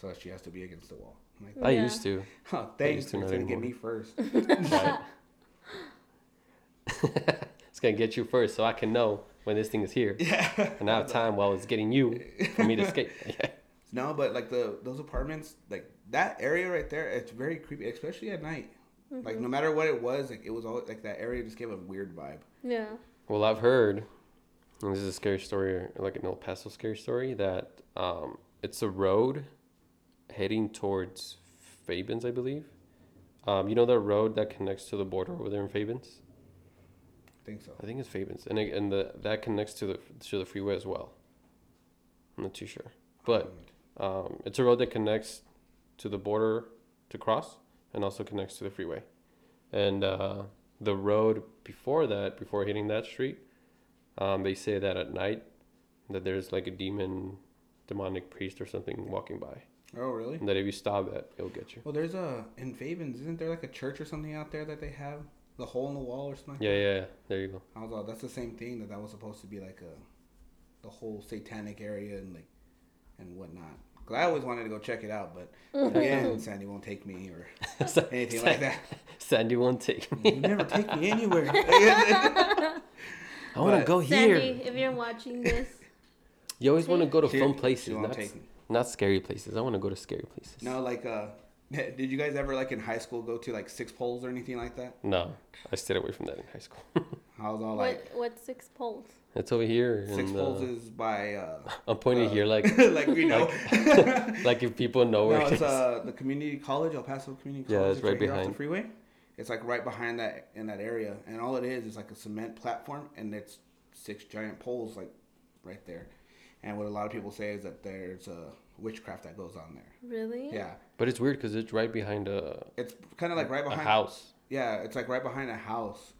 so she has to be against the wall. I'm like, I Yeah. used to. oh, thanks, used to it's gonna get me first. It's gonna get you first, so I can know when this thing is here, yeah. and now time while it's getting you for me to escape. Yeah. No, but like the those apartments, like that area right there, it's very creepy, especially at night. Like no matter what it was, like it was all like that area just gave a weird vibe. Yeah. Well, I've heard, and this is a scary story, like an El Paso scary story, that um, it's a road heading towards Fabens, I believe. Um, you know the road that connects to the border over there in Fabens? I think so. I think it's Fabens, and it, and the that connects to the to the freeway as well. I'm not too sure, but um, it's a road that connects to the border to cross, and also connects to the freeway. And uh, the road before that, before hitting that street, Um, they say that at night that there's like a demon, demonic priest or something walking by, Oh, really? and that if you stop it, it'll get you. Well, there's a in Fabens. Isn't there like a church or something out there that they have the hole in the wall or something? Like Yeah, yeah, yeah. There you go. I was all, that's the same thing that that was supposed to be like a the whole satanic area and like and whatnot. Cause I always wanted to go check it out, but again, Sandy won't take me or anything like that. Sandy won't take me. You never take me anywhere. I want to But- go Sandy, here. if you're watching this, You always want to go to fun places, won't not, take me. not scary places. I want to go to scary places. no, like uh, did you guys ever like in high school go to like six poles or anything like that? No, I stayed away from that in high school. I was all like, what what's six poles? it's over here. six and, poles uh, is by uh, I'm pointing uh, here like like you know. like if people know where it it's is. uh the community college, El Paso Community College. Yeah, College. it's right here off the behind. freeway. It's like right behind that in that area, and all it is is like a cement platform, and it's six giant poles like right there. And what a lot of people say is that there's a witchcraft that goes on there. Really? Yeah, But it's weird because it's right behind a, it's kind of like right behind a house. Yeah, it's like right behind a house,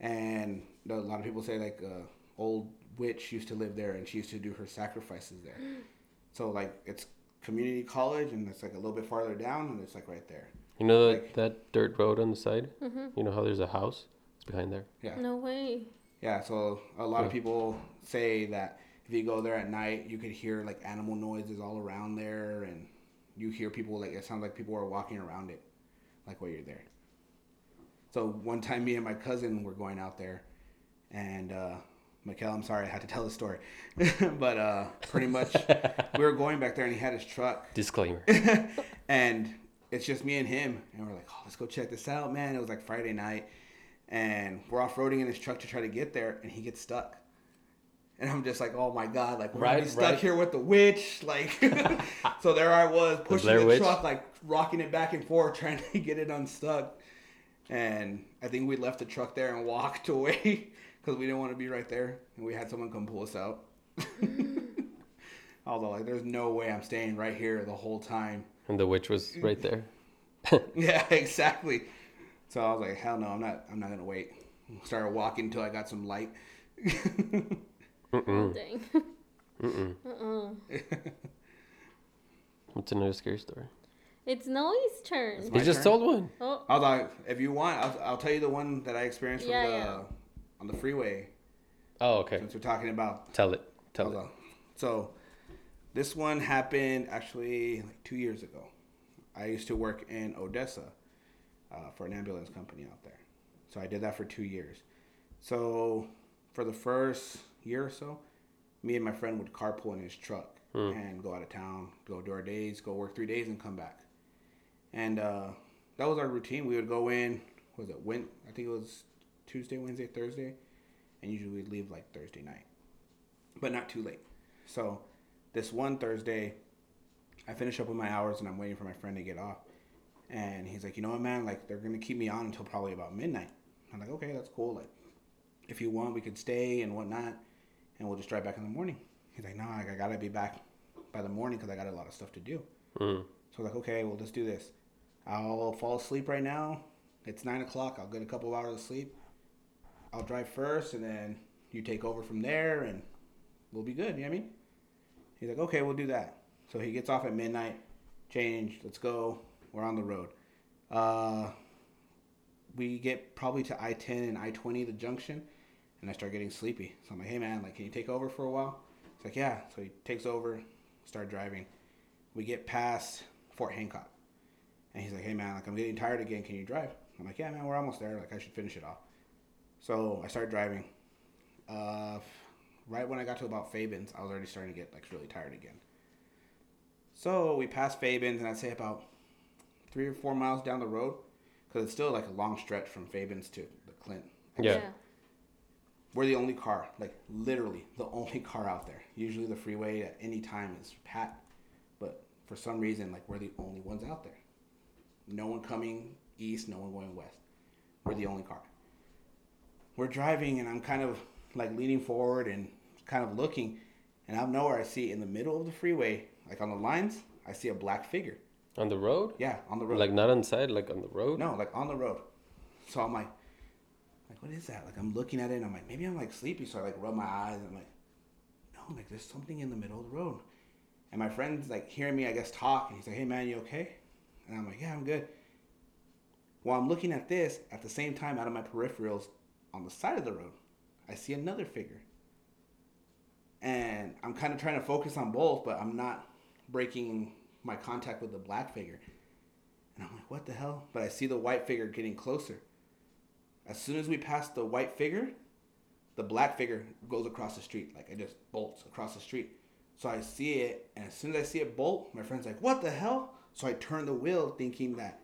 and a lot of people say like a old witch used to live there, and she used to do her sacrifices there. so like it's community college, and it's like a little bit farther down, and it's like right there. You know that, Like- that dirt road on the side? Mm-hmm. You know how there's a house? It's behind there. Yeah. No way. Yeah, so a lot of people say that if you go there at night, you could hear like animal noises all around there, and you hear people like it sounds like people are walking around it, like while you're there. So one time, me and my cousin were going out there, and uh, Mikhail, I'm sorry, I had to tell the story, but uh, pretty much we were going back there, and he had his truck, Disclaimer. and it's just me and him, and we're like, oh, let's go check this out, man. It was like Friday night, and we're off roading in his truck to try to get there, and he gets stuck. And I'm just like, oh my god, like we're gonna Right, be stuck right. here with the witch, like. so there I was pushing Blair the, truck, like rocking it back and forth, trying to get it unstuck. And I think we left the truck there and walked away because we didn't want to be right there, and we had someone come pull us out. Mm. Although, like, there's no way I'm staying right here the whole time. and the witch was right there. Yeah, exactly. So I was like, hell no, I'm not. I'm not gonna wait. Started walking until I got some light. Mm-mm. Dang. Mm-mm. Uh-uh. What's another scary story? It's Noe's turn. It's He just turn? told one. Oh, I was like, if you want, I'll, I'll tell you the one that I experienced Yeah, from the yeah. on the freeway. Oh, okay. Since we're talking about Tell it. Tell it. on. So, this one happened actually like two years ago. I used to work in Odessa uh, for an ambulance company out there. So I did that for two years. So for the first year or so, me and my friend would carpool in his truck and go out of town, go do our days, go work three days, and come back. And uh, that was our routine. We would go in. Was it when? I think it was Tuesday, Wednesday, Thursday, and usually we'd leave like Thursday night but not too late. So this one Thursday, I finish up with my hours and I'm waiting for my friend to get off. And he's like, you know what, man? Like they're gonna keep me on until probably about midnight. I'm like, okay, that's cool. Like, if you want, we could stay and whatnot, and we'll just drive back in the morning. He's like, no, I gotta be back by the morning because I got a lot of stuff to do. Mm. So I was like, okay, well, let's do this. I'll fall asleep right now. It's nine o'clock. I'll get a couple hours of sleep. I'll drive first, and then you take over from there, and we'll be good. You know what I mean? He's like, okay, we'll do that. So he gets off at midnight. Change. Let's go. We're on the road. Uh, we get probably to I ten and I twenty, the junction, and I start getting sleepy. So I'm like, hey man, like, can you take over for a while? He's like, yeah. So he takes over, start driving. We get past Fort Hancock, and he's like, hey man, like, I'm getting tired again. Can you drive? I'm like, yeah man, we're almost there. Like, I should finish it off. So I start driving. Uh, right when I got to about Fabens, I was already starting to get like really tired again. So we passed Fabens, and I'd say about three or four miles down the road, because it's still like a long stretch from Fabens to the Clint. Yeah. We're the only car, like literally the only car out there. Usually the freeway at any time is packed, but for some reason, like we're the only ones out there. No one coming east, no one going west. We're the only car. We're driving, and I'm kind of like leaning forward and kind of looking, and out of nowhere, I see in the middle of the freeway, like on the lines, I see a black figure. On the road? Yeah, on the road. Like not inside, like on the road? No, like on the road. So I'm like, like, what is that? Like, I'm looking at it and I'm like, maybe I'm like sleepy. So I like rub my eyes and I'm like, no, like there's something in the middle of the road. And my friend's like hearing me, I guess, talk. And he's like, hey man, you okay? And I'm like, yeah, I'm good. While I'm looking at this, at the same time, out of my peripherals, on the side of the road, I see another figure. And I'm kind of trying to focus on both, but I'm not breaking my contact with the black figure. And I'm like, what the hell? But I see the white figure getting closer. As soon as we pass the white figure, the black figure goes across the street. Like it just bolts across the street. So I see it, and as soon as I see it bolt, my friend's like, what the hell? So I turn the wheel thinking that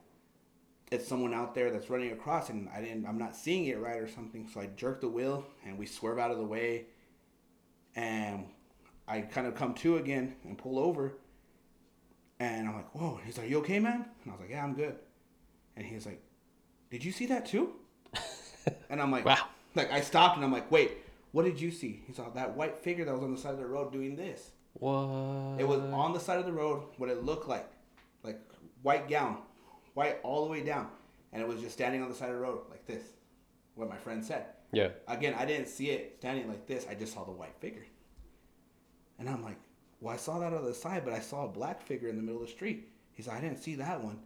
it's someone out there that's running across and I didn't I'm not seeing it right or something. So I jerk the wheel and we swerve out of the way and I kind of come to again and pull over and I'm like, Whoa, he's like, You okay, man? And I was like, Yeah, I'm good. And he's like, Did you see that too? And I'm like, Wow. Like I stopped and I'm like, Wait, what did you see? He saw that white figure that was on the side of the road doing this. What? It was on the side of the road, what it looked like. Like white gown, white all the way down. And it was just standing on the side of the road like this. What my friend said. Yeah. Again, I didn't see it standing like this. I just saw the white figure. And I'm like, well, I saw that on the side, but I saw a black figure in the middle of the street. He's like, I didn't see that one.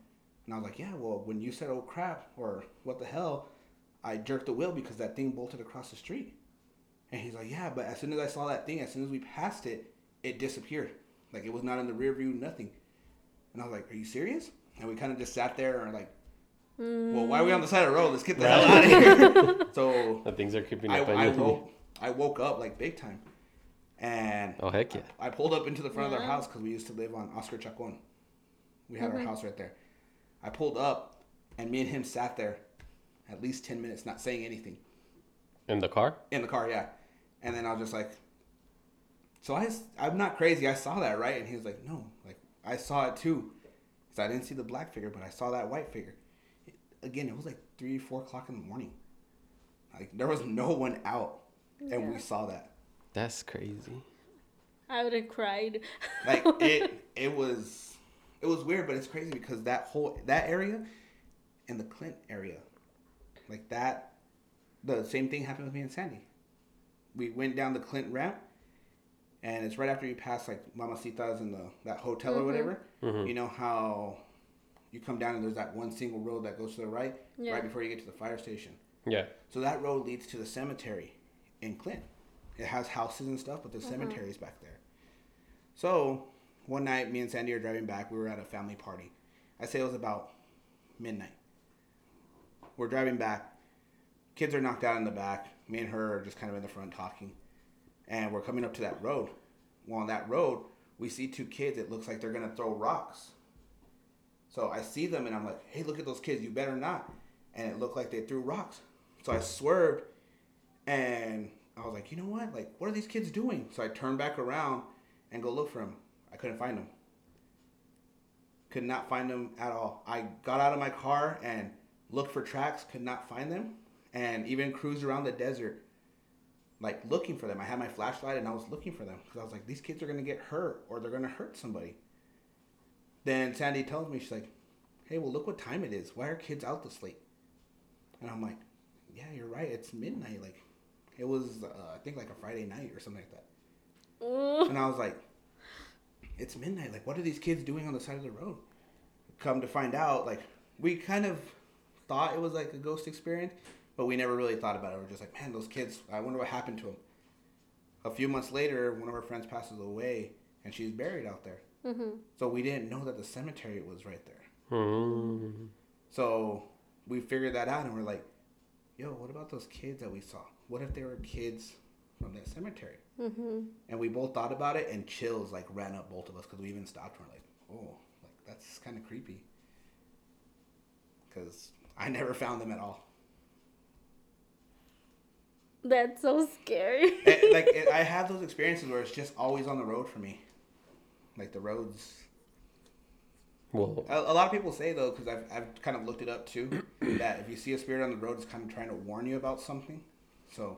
And I was like, yeah, well, when you said, oh crap, or what the hell, I jerked the wheel because that thing bolted across the street. And he's like, yeah, but as soon as I saw that thing, as soon as we passed it, it disappeared. Like it was not in the rear view, nothing. And I was like, are you serious? And we kind of just sat there and like, well, why are we on the side of the road? Let's get the hell out of here. so The things are creeping I, up I on you. woke I woke up like big time, and Oh heck yeah. I pulled up into the front of our Yeah. house because we used to live on Oscar Chacon. We had our mm-hmm. house right there. I pulled up, and me and him sat there, at least ten minutes, not saying anything In the car? in the car. Yeah, and then I was just like, so I I'm not crazy. I saw that right, and he was like, no, like I saw it too, because I didn't see the black figure, but I saw that white figure. Again, it was like three, four o'clock in the morning. Like there was no one out, and we saw that. That's crazy. I would have cried. like it it was it was weird but it's crazy because that whole that area and the clint area like that the same thing happened with me and sandy we went down the clint ramp and it's right after you pass like mamacita's and the that hotel or mm-hmm. whatever mm-hmm. you know how you come down and there's that one single road that goes to the right Yeah. right before you get to the fire station Yeah. so that road leads to the cemetery in Clint. It has houses and stuff, but the mm-hmm. cemetery is back there. So one night, me and Sandy are driving back. We were at a family party. I say it was about midnight. We're driving back. Kids are knocked out in the back. Me and her are just kind of in the front talking. And we're coming up to that road. Well, on that road, we see two kids. It looks like they're going to throw rocks. So I see them and I'm like, hey, look at those kids. You better not. And it looked like they threw rocks. So I swerved and I was like, you know what? Like, what are these kids doing? So I turned back around and go look for them. I couldn't find them. Could not find them at all. I got out of my car and looked for tracks, could not find them, and even cruised around the desert, like looking for them. I had my flashlight and I was looking for them because I was like, these kids are gonna get hurt or they're gonna hurt somebody. Then Sandy tells me, she's like, hey, well, look what time it is. Why are kids out this late? And I'm like, yeah, you're right. It's midnight. Like, it was, uh, I think, like a Friday night or something like that. And I was like, it's midnight. Like, what are these kids doing on the side of the road? Come to find out, like, we kind of thought it was like a ghost experience, but we never really thought about it. We're just like, man, those kids, I wonder what happened to them. A few months later, one of our friends passes away, and she's buried out there. hmm So we didn't know that the cemetery was right there. Hmm. So we figured that out, and we're like, yo, what about those kids that we saw? What if they were kids from that cemetery? hmm And we both thought about it, and chills like ran up both of us because we even stopped. And we're like, oh, like that's kind of creepy. Because I never found them at all. That's so scary. It- like it, I have those experiences where it's just always on the road for me. Like the roads. Well, A, a lot of people say though, because I've I've kind of looked it up too, that if you see a spirit on the road, it's kind of trying to warn you about something. So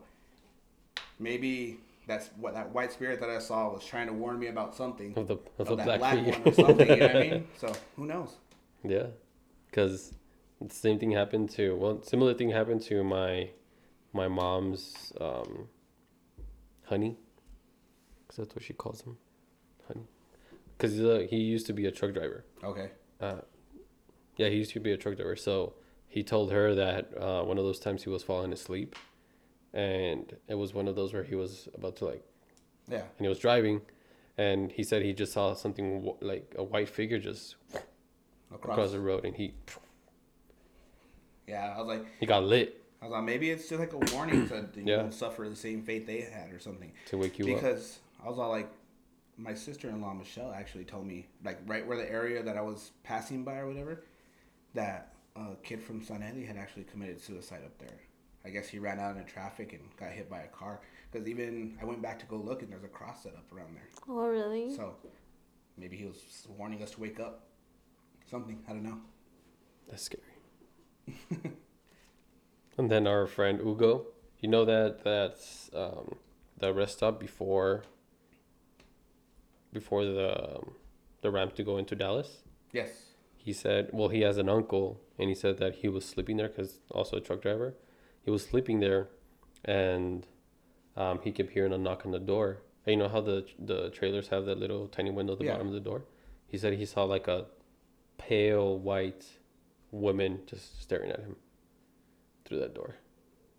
maybe that's what that white spirit that I saw was trying to warn me about something. of the of, of the that black, black, one or something. You know what I mean? So who knows? Yeah, because the same thing happened to well, similar thing happened to my my mom's um, honey, because that's what she calls him, honey. Because uh, he used to be a truck driver. Okay. Uh, yeah, he used to be a truck driver. So he told her that uh, one of those times he was falling asleep, and it was one of those where he was about to like, Yeah. and he was driving, and he said he just saw something like a white figure just Across. across the road, and he Yeah, I was like, he got lit I was like, maybe it's just like a warning to you Yeah. suffer the same fate they had or something. to wake you up. because I was all like, my sister in law Michelle actually told me like right where the area that I was passing by or whatever, that a kid from San Eli had actually committed suicide up there. I guess he ran out in traffic and got hit by a car. Because even I went back to go look and there's a cross set up around there. Oh, really? So maybe he was warning us to wake up. Something I don't know. That's scary. and then our friend Ugo, you know that that's um, the rest stop before before the um, the ramp to go into Dallas. Yes. He said, well, he has an uncle, and he said that he was sleeping there because also a truck driver. He was sleeping there, and um, he kept hearing a knock on the door. And you know how the the trailers have that little tiny window at the Yeah. bottom of the door. He said he saw like a pale white woman just staring at him through that door.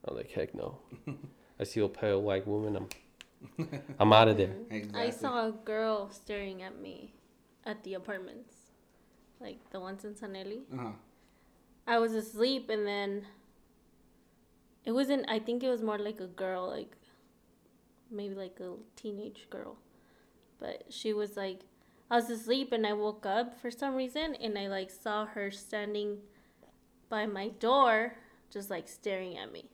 I was like, heck no. I see a pale white woman. I'm I'm out of there. Exactly. I saw a girl staring at me at the apartments, like the ones in San Eli. Uh-huh. I was asleep and then it wasn't I think it was more like a girl, like maybe like a teenage girl. But she was like I was asleep and I woke up for some reason and I like saw her standing by my door just like staring at me.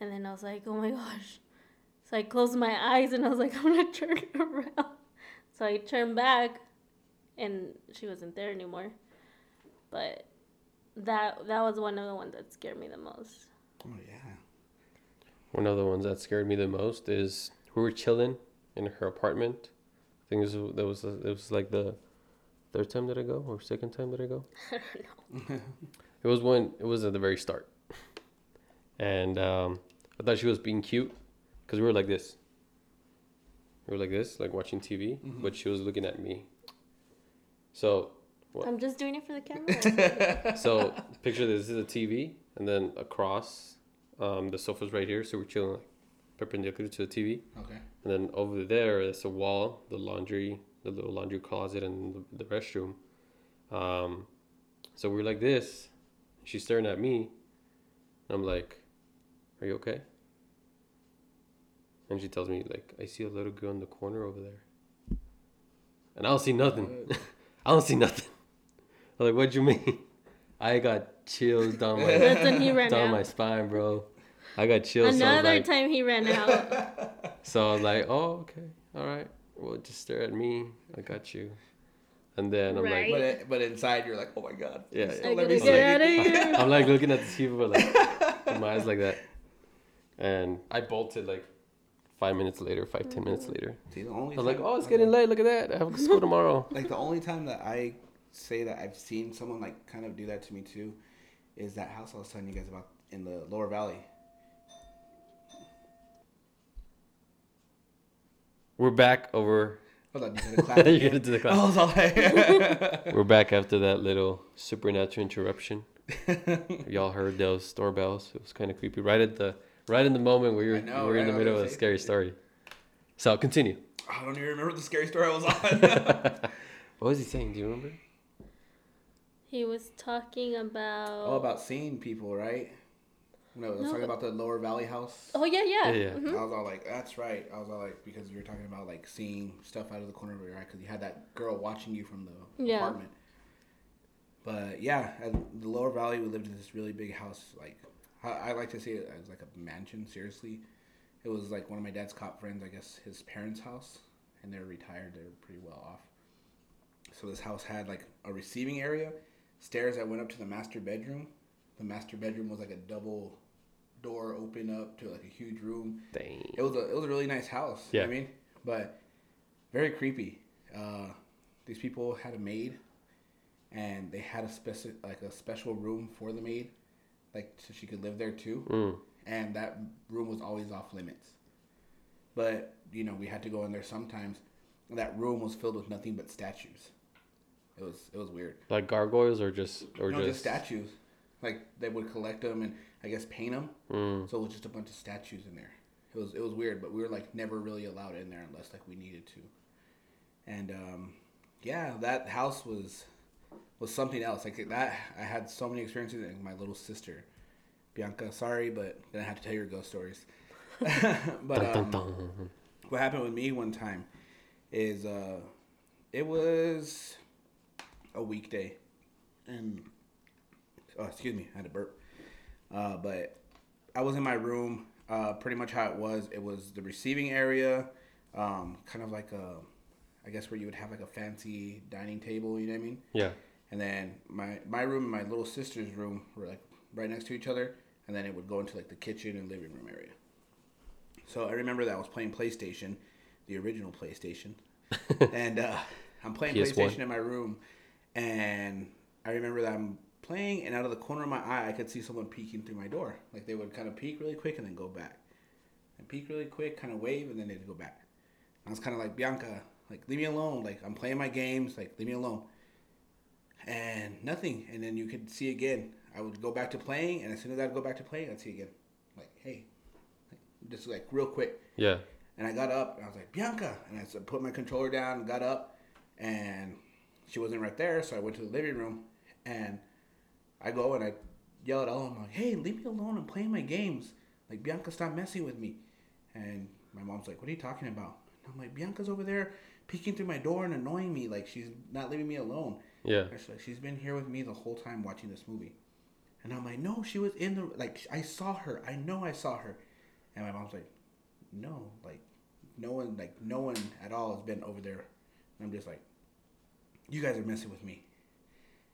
And then I was like, "Oh my gosh." So I closed my eyes and I was like, "I'm going to turn around." So I turned back and she wasn't there anymore. But that that was one of the ones that scared me the most. Oh yeah. One of the ones that scared me the most is we were chilling in her apartment. I think this was, that was it was like the third time that I go or second time that I go. I don't know. It was when it was at the very start, and um, I thought she was being cute because we were like this. We were like this, like watching TV, but she was looking at me. So What? I'm just doing it for the camera. so picture this, this is a TV, and then across, um, the sofa's right here, so we're chilling like perpendicular to the TV. Okay. And then over there, there's a wall, the laundry, the little laundry closet, and the, the restroom. Um, so we're like this. She's staring at me. And I'm like, "Are you okay?" And she tells me like, "I see a little girl in the corner over there." And I don't see nothing. I don't see nothing. I'm like, "What you mean?" I got chills down my That's when he ran down out. my spine, bro. I got chills. so Another like, time he ran out. so I was like, oh, okay, all right. Well, just stare at me. I got you. And then I'm Right. But it, but inside you're like, oh my god. Yeah, yeah. let me get see out of here. I'm like looking at the TV, but like with my eyes like that. And I bolted like five minutes later, five ten minutes mm-hmm. later. See, the only I was like, oh, it's getting late. Look at that. I have school tomorrow. Like the only time that I say that I've seen someone like kind of do that to me too, is that house I was telling you guys about in the Lower Valley. We're back over. Hold on, you gonna clap? You're gonna do the clap. I was all like, We're back after that little supernatural interruption. Y'all heard those doorbells. It was kind of creepy. Right at the right in the moment where you're know, we're in the middle of a scary story. So continue. I don't even remember the scary story I was on. What was he saying? Do you remember? He was talking about. All about seeing people, right? No, I was No, talking but- about the Lower Valley house. Oh yeah, yeah. Yeah, yeah. Mhm. I was all like, "That's right." I was all like, because you were talking about like seeing stuff out of the corner of your eye, because you had that girl watching you from the Yeah. apartment. But yeah, at the Lower Valley, we lived in this really big house. Like, I, I like to see it as like a mansion. Seriously, it was like one of my dad's cop friends. I guess his parents' house, and they're retired. They're pretty well off. So this house had like a receiving area, stairs that went up to the master bedroom. The master bedroom was like a double door open up to like a huge room. Dang. It was a it was a really nice house. You know I mean, but very creepy. Uh, these people had a maid, and they had a specific like a special room for the maid, like so she could live there too. Mm. and that room was always off limits. But you know, we had to go in there sometimes. And that room was filled with nothing but statues. It was it was weird. Like gargoyles or just or no, just, just statues. Like they would collect them and I guess paint them. Mm, So it was just a bunch of statues in there. It was it was weird, but we were like never really allowed in there unless like we needed to. And um, yeah, that house was was something else. Like that, I had so many experiences. And my little sister, Bianca, sorry, but gonna have to tell your ghost stories. but um, what happened with me one time is uh, it was a weekday, and oh, excuse me, I had a burp. Uh, but I was in my room. Uh, pretty much how it was. It was the receiving area, um, kind of like a, I guess where you would have like a fancy dining table. You know what I mean? Yeah. And then my my room and my little sister's room were like right next to each other, and then it would go into like the kitchen and living room area. So I remember that I was playing PlayStation, the original PlayStation, and uh, I'm playing PS1. PlayStation in my room, and I remember that I'm playing, and out of the corner of my eye, I could see someone peeking through my door. Like they would kind of peek really quick and then go back, and peek really quick, kind of wave, and then they'd go back. I was kind of like Bianca, like leave me alone. Like I'm playing my games, like leave me alone and nothing. And then you could see again. I would go back to playing, and as soon as I'd go back to playing, I'd see again, like, hey, like, just like real quick. Yeah. And I got up, and I was like, Bianca, and I said, put my controller down, and got up, and she wasn't right there, so I went to the living room, and I go and I yell at all. I'm like, hey, leave me alone. I'm playing my games. Like Bianca, stop messing with me. And my mom's like, what are you talking about? And I'm like, Bianca's over there peeking through my door and annoying me. Like she's not leaving me alone. Yeah. She's like, she's been here with me the whole time watching this movie. And I'm like, no, she was in the like I saw her. I know I saw her. And my mom's like, no, like no one like no one at all has been over there. And I'm just like, you guys are messing with me.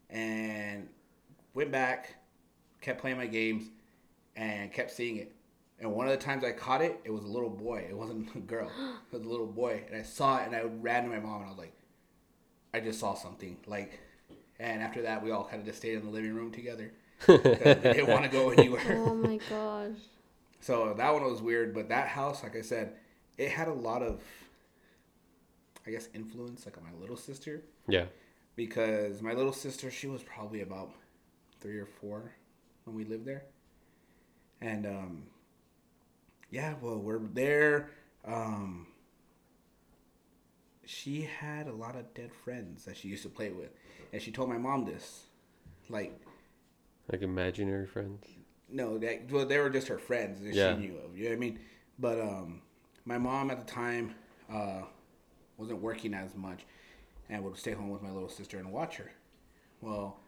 And went back, kept playing my games, and kept seeing it. And one of the times I caught it, it was a little boy. It wasn't a girl. It was a little boy. And I saw it, and I ran to my mom, and I was like, I just saw something. Like, and after that, we all kind of just stayed in the living room together. we didn't want to go anywhere. Oh my gosh. So that one was weird, but that house, like I said, it had a lot of, I guess, influence, like on my little sister, Yeah. because my little sister, she was probably about three or four when we lived there, and um, yeah, well, we're there. Um, she had a lot of dead friends that she used to play with, and she told my mom this, like Like imaginary friends. no, that well, they were just her friends that Yeah. she knew of. You know what I mean? But um, my mom at the time uh, wasn't working as much, and would stay home with my little sister and watch her. Well,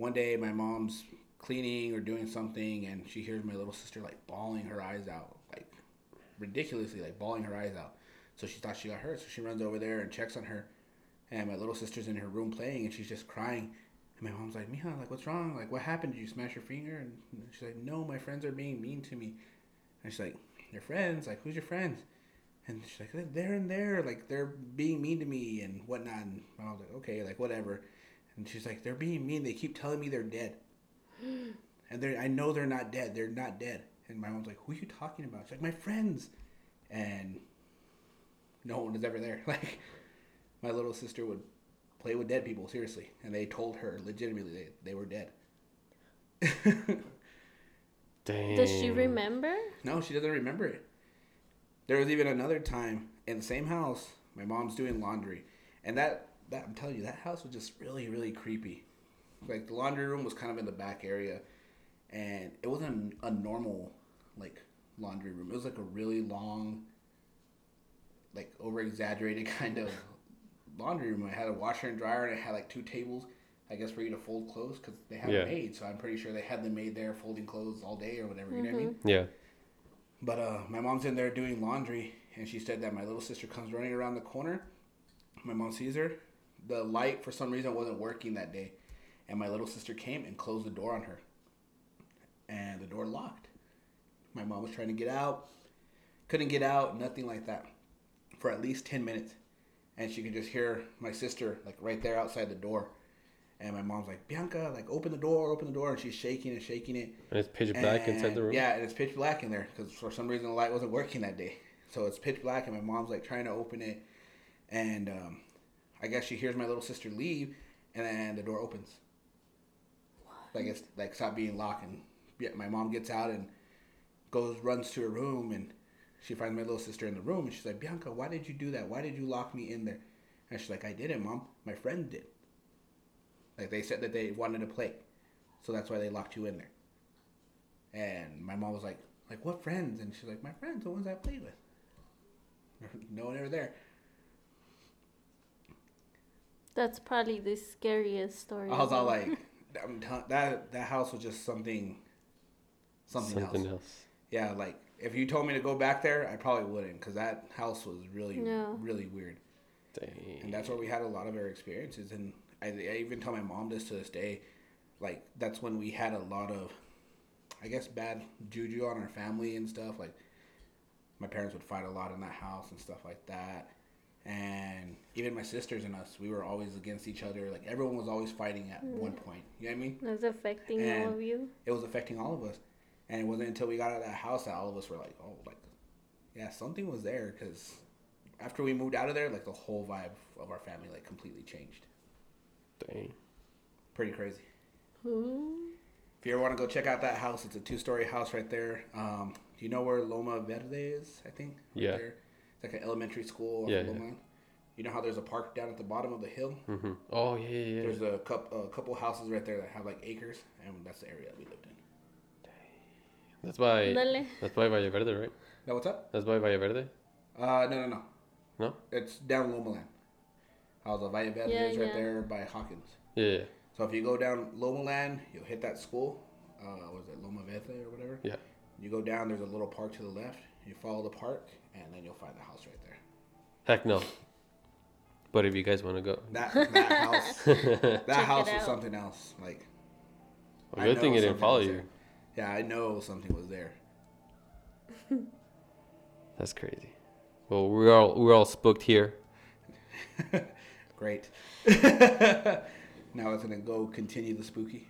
one day my mom's cleaning or doing something, and she hears my little sister like bawling her eyes out, like ridiculously, like bawling her eyes out. So she thought she got hurt, so she runs over there and checks on her. And my little sister's in her room playing, and she's just crying. And my mom's like, Mija, like, what's wrong? Like, what happened? Did you smash your finger? And she's like, no, my friends are being mean to me. And she's like, your friends? Like, who's your friends? And she's like, they're in there. Like, they're being mean to me and whatnot. And my mom's like, okay, like, whatever. And she's like, they're being mean. They keep telling me they're dead. and they're, I know they're not dead. They're not dead. And my mom's like, who are you talking about? She's like, my friends. And no one was ever there. Like, my little sister would play with dead people, seriously. And they told her legitimately they, they were dead. Dang. Does she remember? no, she doesn't remember it. There was even another time in the same house, my mom's doing laundry. And that, that I'm telling you, that house was just really, really creepy. Like, the laundry room was kind of in the back area. And it wasn't a normal, like, laundry room. It was like a really long, like, over exaggerated kind of laundry room. It had a washer and dryer, and it had like two tables, I guess, for you to fold clothes because they have Yeah. a maid. So I'm pretty sure they had them made there folding clothes all day or whatever. You know what I mean? Yeah. But uh, my mom's in there doing laundry, and she said that my little sister comes running around the corner. My mom sees her. The light, for some reason, wasn't working that day, and my little sister came and closed the door on her, and the door locked. My mom was trying to get out, couldn't get out, nothing like that, for at least ten minutes, and she could just hear my sister like right there outside the door, And my mom's like, Bianca, like open the door, open the door, and she's shaking and shaking it. And it's pitch black inside the room. Yeah, and it's pitch black in there because for some reason the light wasn't working that day. So it's pitch black, and my mom's like trying to open it, and um, I guess she hears my little sister leave, and then the door opens. What? Like it's like stop being locked, and yeah, my mom gets out and goes runs to her room, and she finds my little sister in the room, and she's like, Bianca, why did you do that? Why did you lock me in there? And she's like, I didn't, mom. My friend did. Like they said that they wanted to play, so that's why they locked you in there. And my mom was like, like what friends? And she's like, my friends, the ones I played with. no one ever there. That's probably the scariest story. I was all like, I'm tell- that that house was just something, something, Something else. else. Yeah, like if you told me to go back there, I probably wouldn't, because that house was really, No. really weird. Dang. and that's where we had a lot of our experiences and I, I even tell my mom this to this day like that's when we had a lot of i guess bad juju on our family and stuff like my parents would fight a lot in that house and stuff like that and even my sisters and us we were always against each other like everyone was always fighting at one point you know what i mean It was affecting all of you. it was affecting all of us and it wasn't until we got out of that house that all of us were like oh like yeah something was there because after we moved out of there like the whole vibe of our family like completely changed Dang. pretty crazy Ooh. if you ever want to go check out that house it's a two-story house right there um, do you know where loma verde is i think Right Yeah. there. It's like an elementary school off Yeah, yeah. loma you know how there's a park down at the bottom of the hill hmm Oh yeah, yeah, yeah. there's a couple, a couple houses right there that have like acres and that's the area we lived in That's by Dale. that's by Valle Verde, right? now what's up That's by Valle Verde. uh, no no no No. It's down Loma Land. How's the Valle Verde Yeah, is right yeah. there by Hawkins. Yeah. yeah. So if you go down Loma Land, you'll hit that school. Uh, was it Loma Verde or whatever? Yeah. You go down. There's a little park to the left. You follow the park, and then you'll find the house right there. Heck no. But if you guys want to go, That that house, that Check house it was out. something else. Like a I good thing it didn't follow you. there. Yeah, I know something was there. That's crazy. Well, we're all we're all spooked here. Great. now it's gonna go continue the spooky.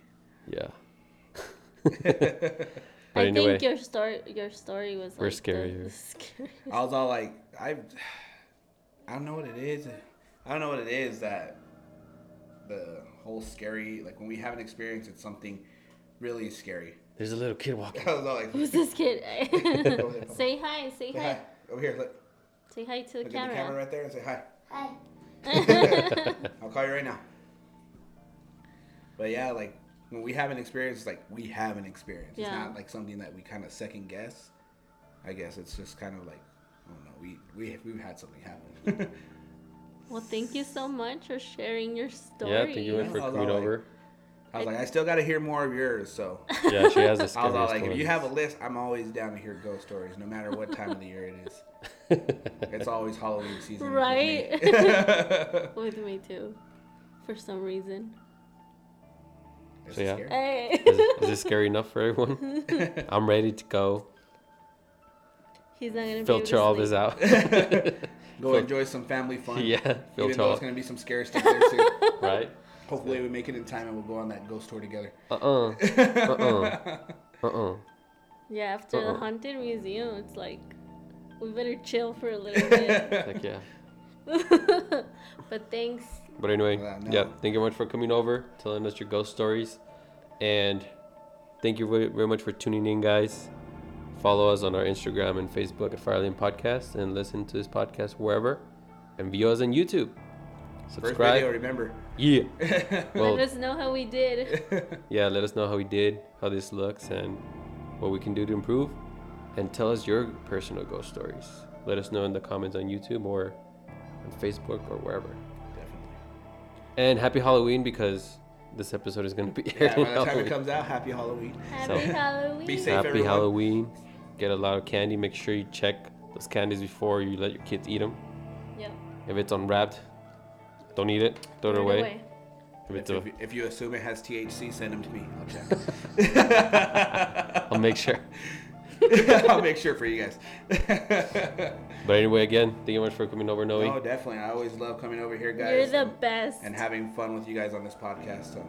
Yeah. I anyway, think your story your story was We're like the scarier. scary- I was all like, I, I don't know what it is. I don't know what it is that the whole scary, like when we have an experience, it's something really scary. there's a little kid walking. I was all like, Who's this kid? Say hi. Say say hi. hi. Over here, look, Say hi to the look at the camera. camera right there and say hi. Hi. I'll call you right now. But yeah, like when we have an experience, it's like we have an experience. It's not like something that we kind of second guess. I guess it's just kind of like, I don't know, we we we've had something happen. Well, thank you so much for sharing your story. Yeah, thank you much for I was coming all like- over. I was like, I still got to hear more of yours. So Yeah, she has the I was all like, if you have a list, I'm always down to hear ghost stories, no matter what time of the year it is. It's always Halloween season. with me. Right? With me too, for some reason. Is So, yeah. scary? Hey. is, is this scary enough for everyone? I'm ready to go. He's not gonna Filter be all to this out. Go enjoy some family fun. yeah, Even though it's gonna be some scary stuff there too. Right? Hopefully we make it in time and we'll go on that ghost tour together. Uh uh. Uh uh. Uh uh. Yeah, after Uh-uh. the haunted museum, it's like we better chill for a little bit. Heck yeah. but thanks. But anyway, no. yeah, thank you very much for coming over, telling us your ghost stories. And thank you very, very much for tuning in, guys. Follow us on our Instagram and Facebook at Firelane Podcast and listen to this podcast wherever. And view us on YouTube. Subscribe. First Subscribe. video, remember. Yeah. Well, Let us know how we did. yeah, let us know how we did, how this looks, and what we can do to improve. And tell us your personal ghost stories. Let us know in the comments on YouTube or on Facebook or wherever. Definitely. And happy Halloween because this episode is going to be Yeah, by the time it comes out, happy Halloween. Happy So- Halloween. Be safe, Happy everyone. Halloween. Get a lot of candy. Make sure you check those candies before you let your kids eat them. Yep. If it's unwrapped, don't eat it. Throw it Throw away. If If, it's a, if, if you assume it has THC, send them to me. I'll check. I'll make sure. I'll make sure for you guys. But anyway, again, thank you much for coming over, Noe. oh, definitely. I always love coming over here, guys. You're the and, best. and having fun with you guys on this podcast. So.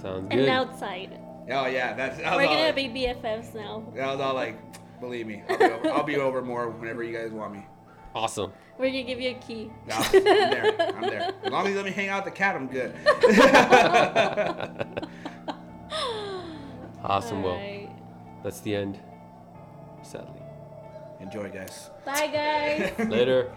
Sounds And good. outside. Oh yeah, that's. I was We're all gonna like, be BFFs now. I was all like, believe me, I'll be, over, I'll be over more whenever you guys want me. awesome. We're gonna give you a key. No, I'm there. I'm there. As long as you let me hang out with the cat, I'm good. Awesome. Well, Alright. that's the end. Sadly. Enjoy, guys. Bye, guys. Later.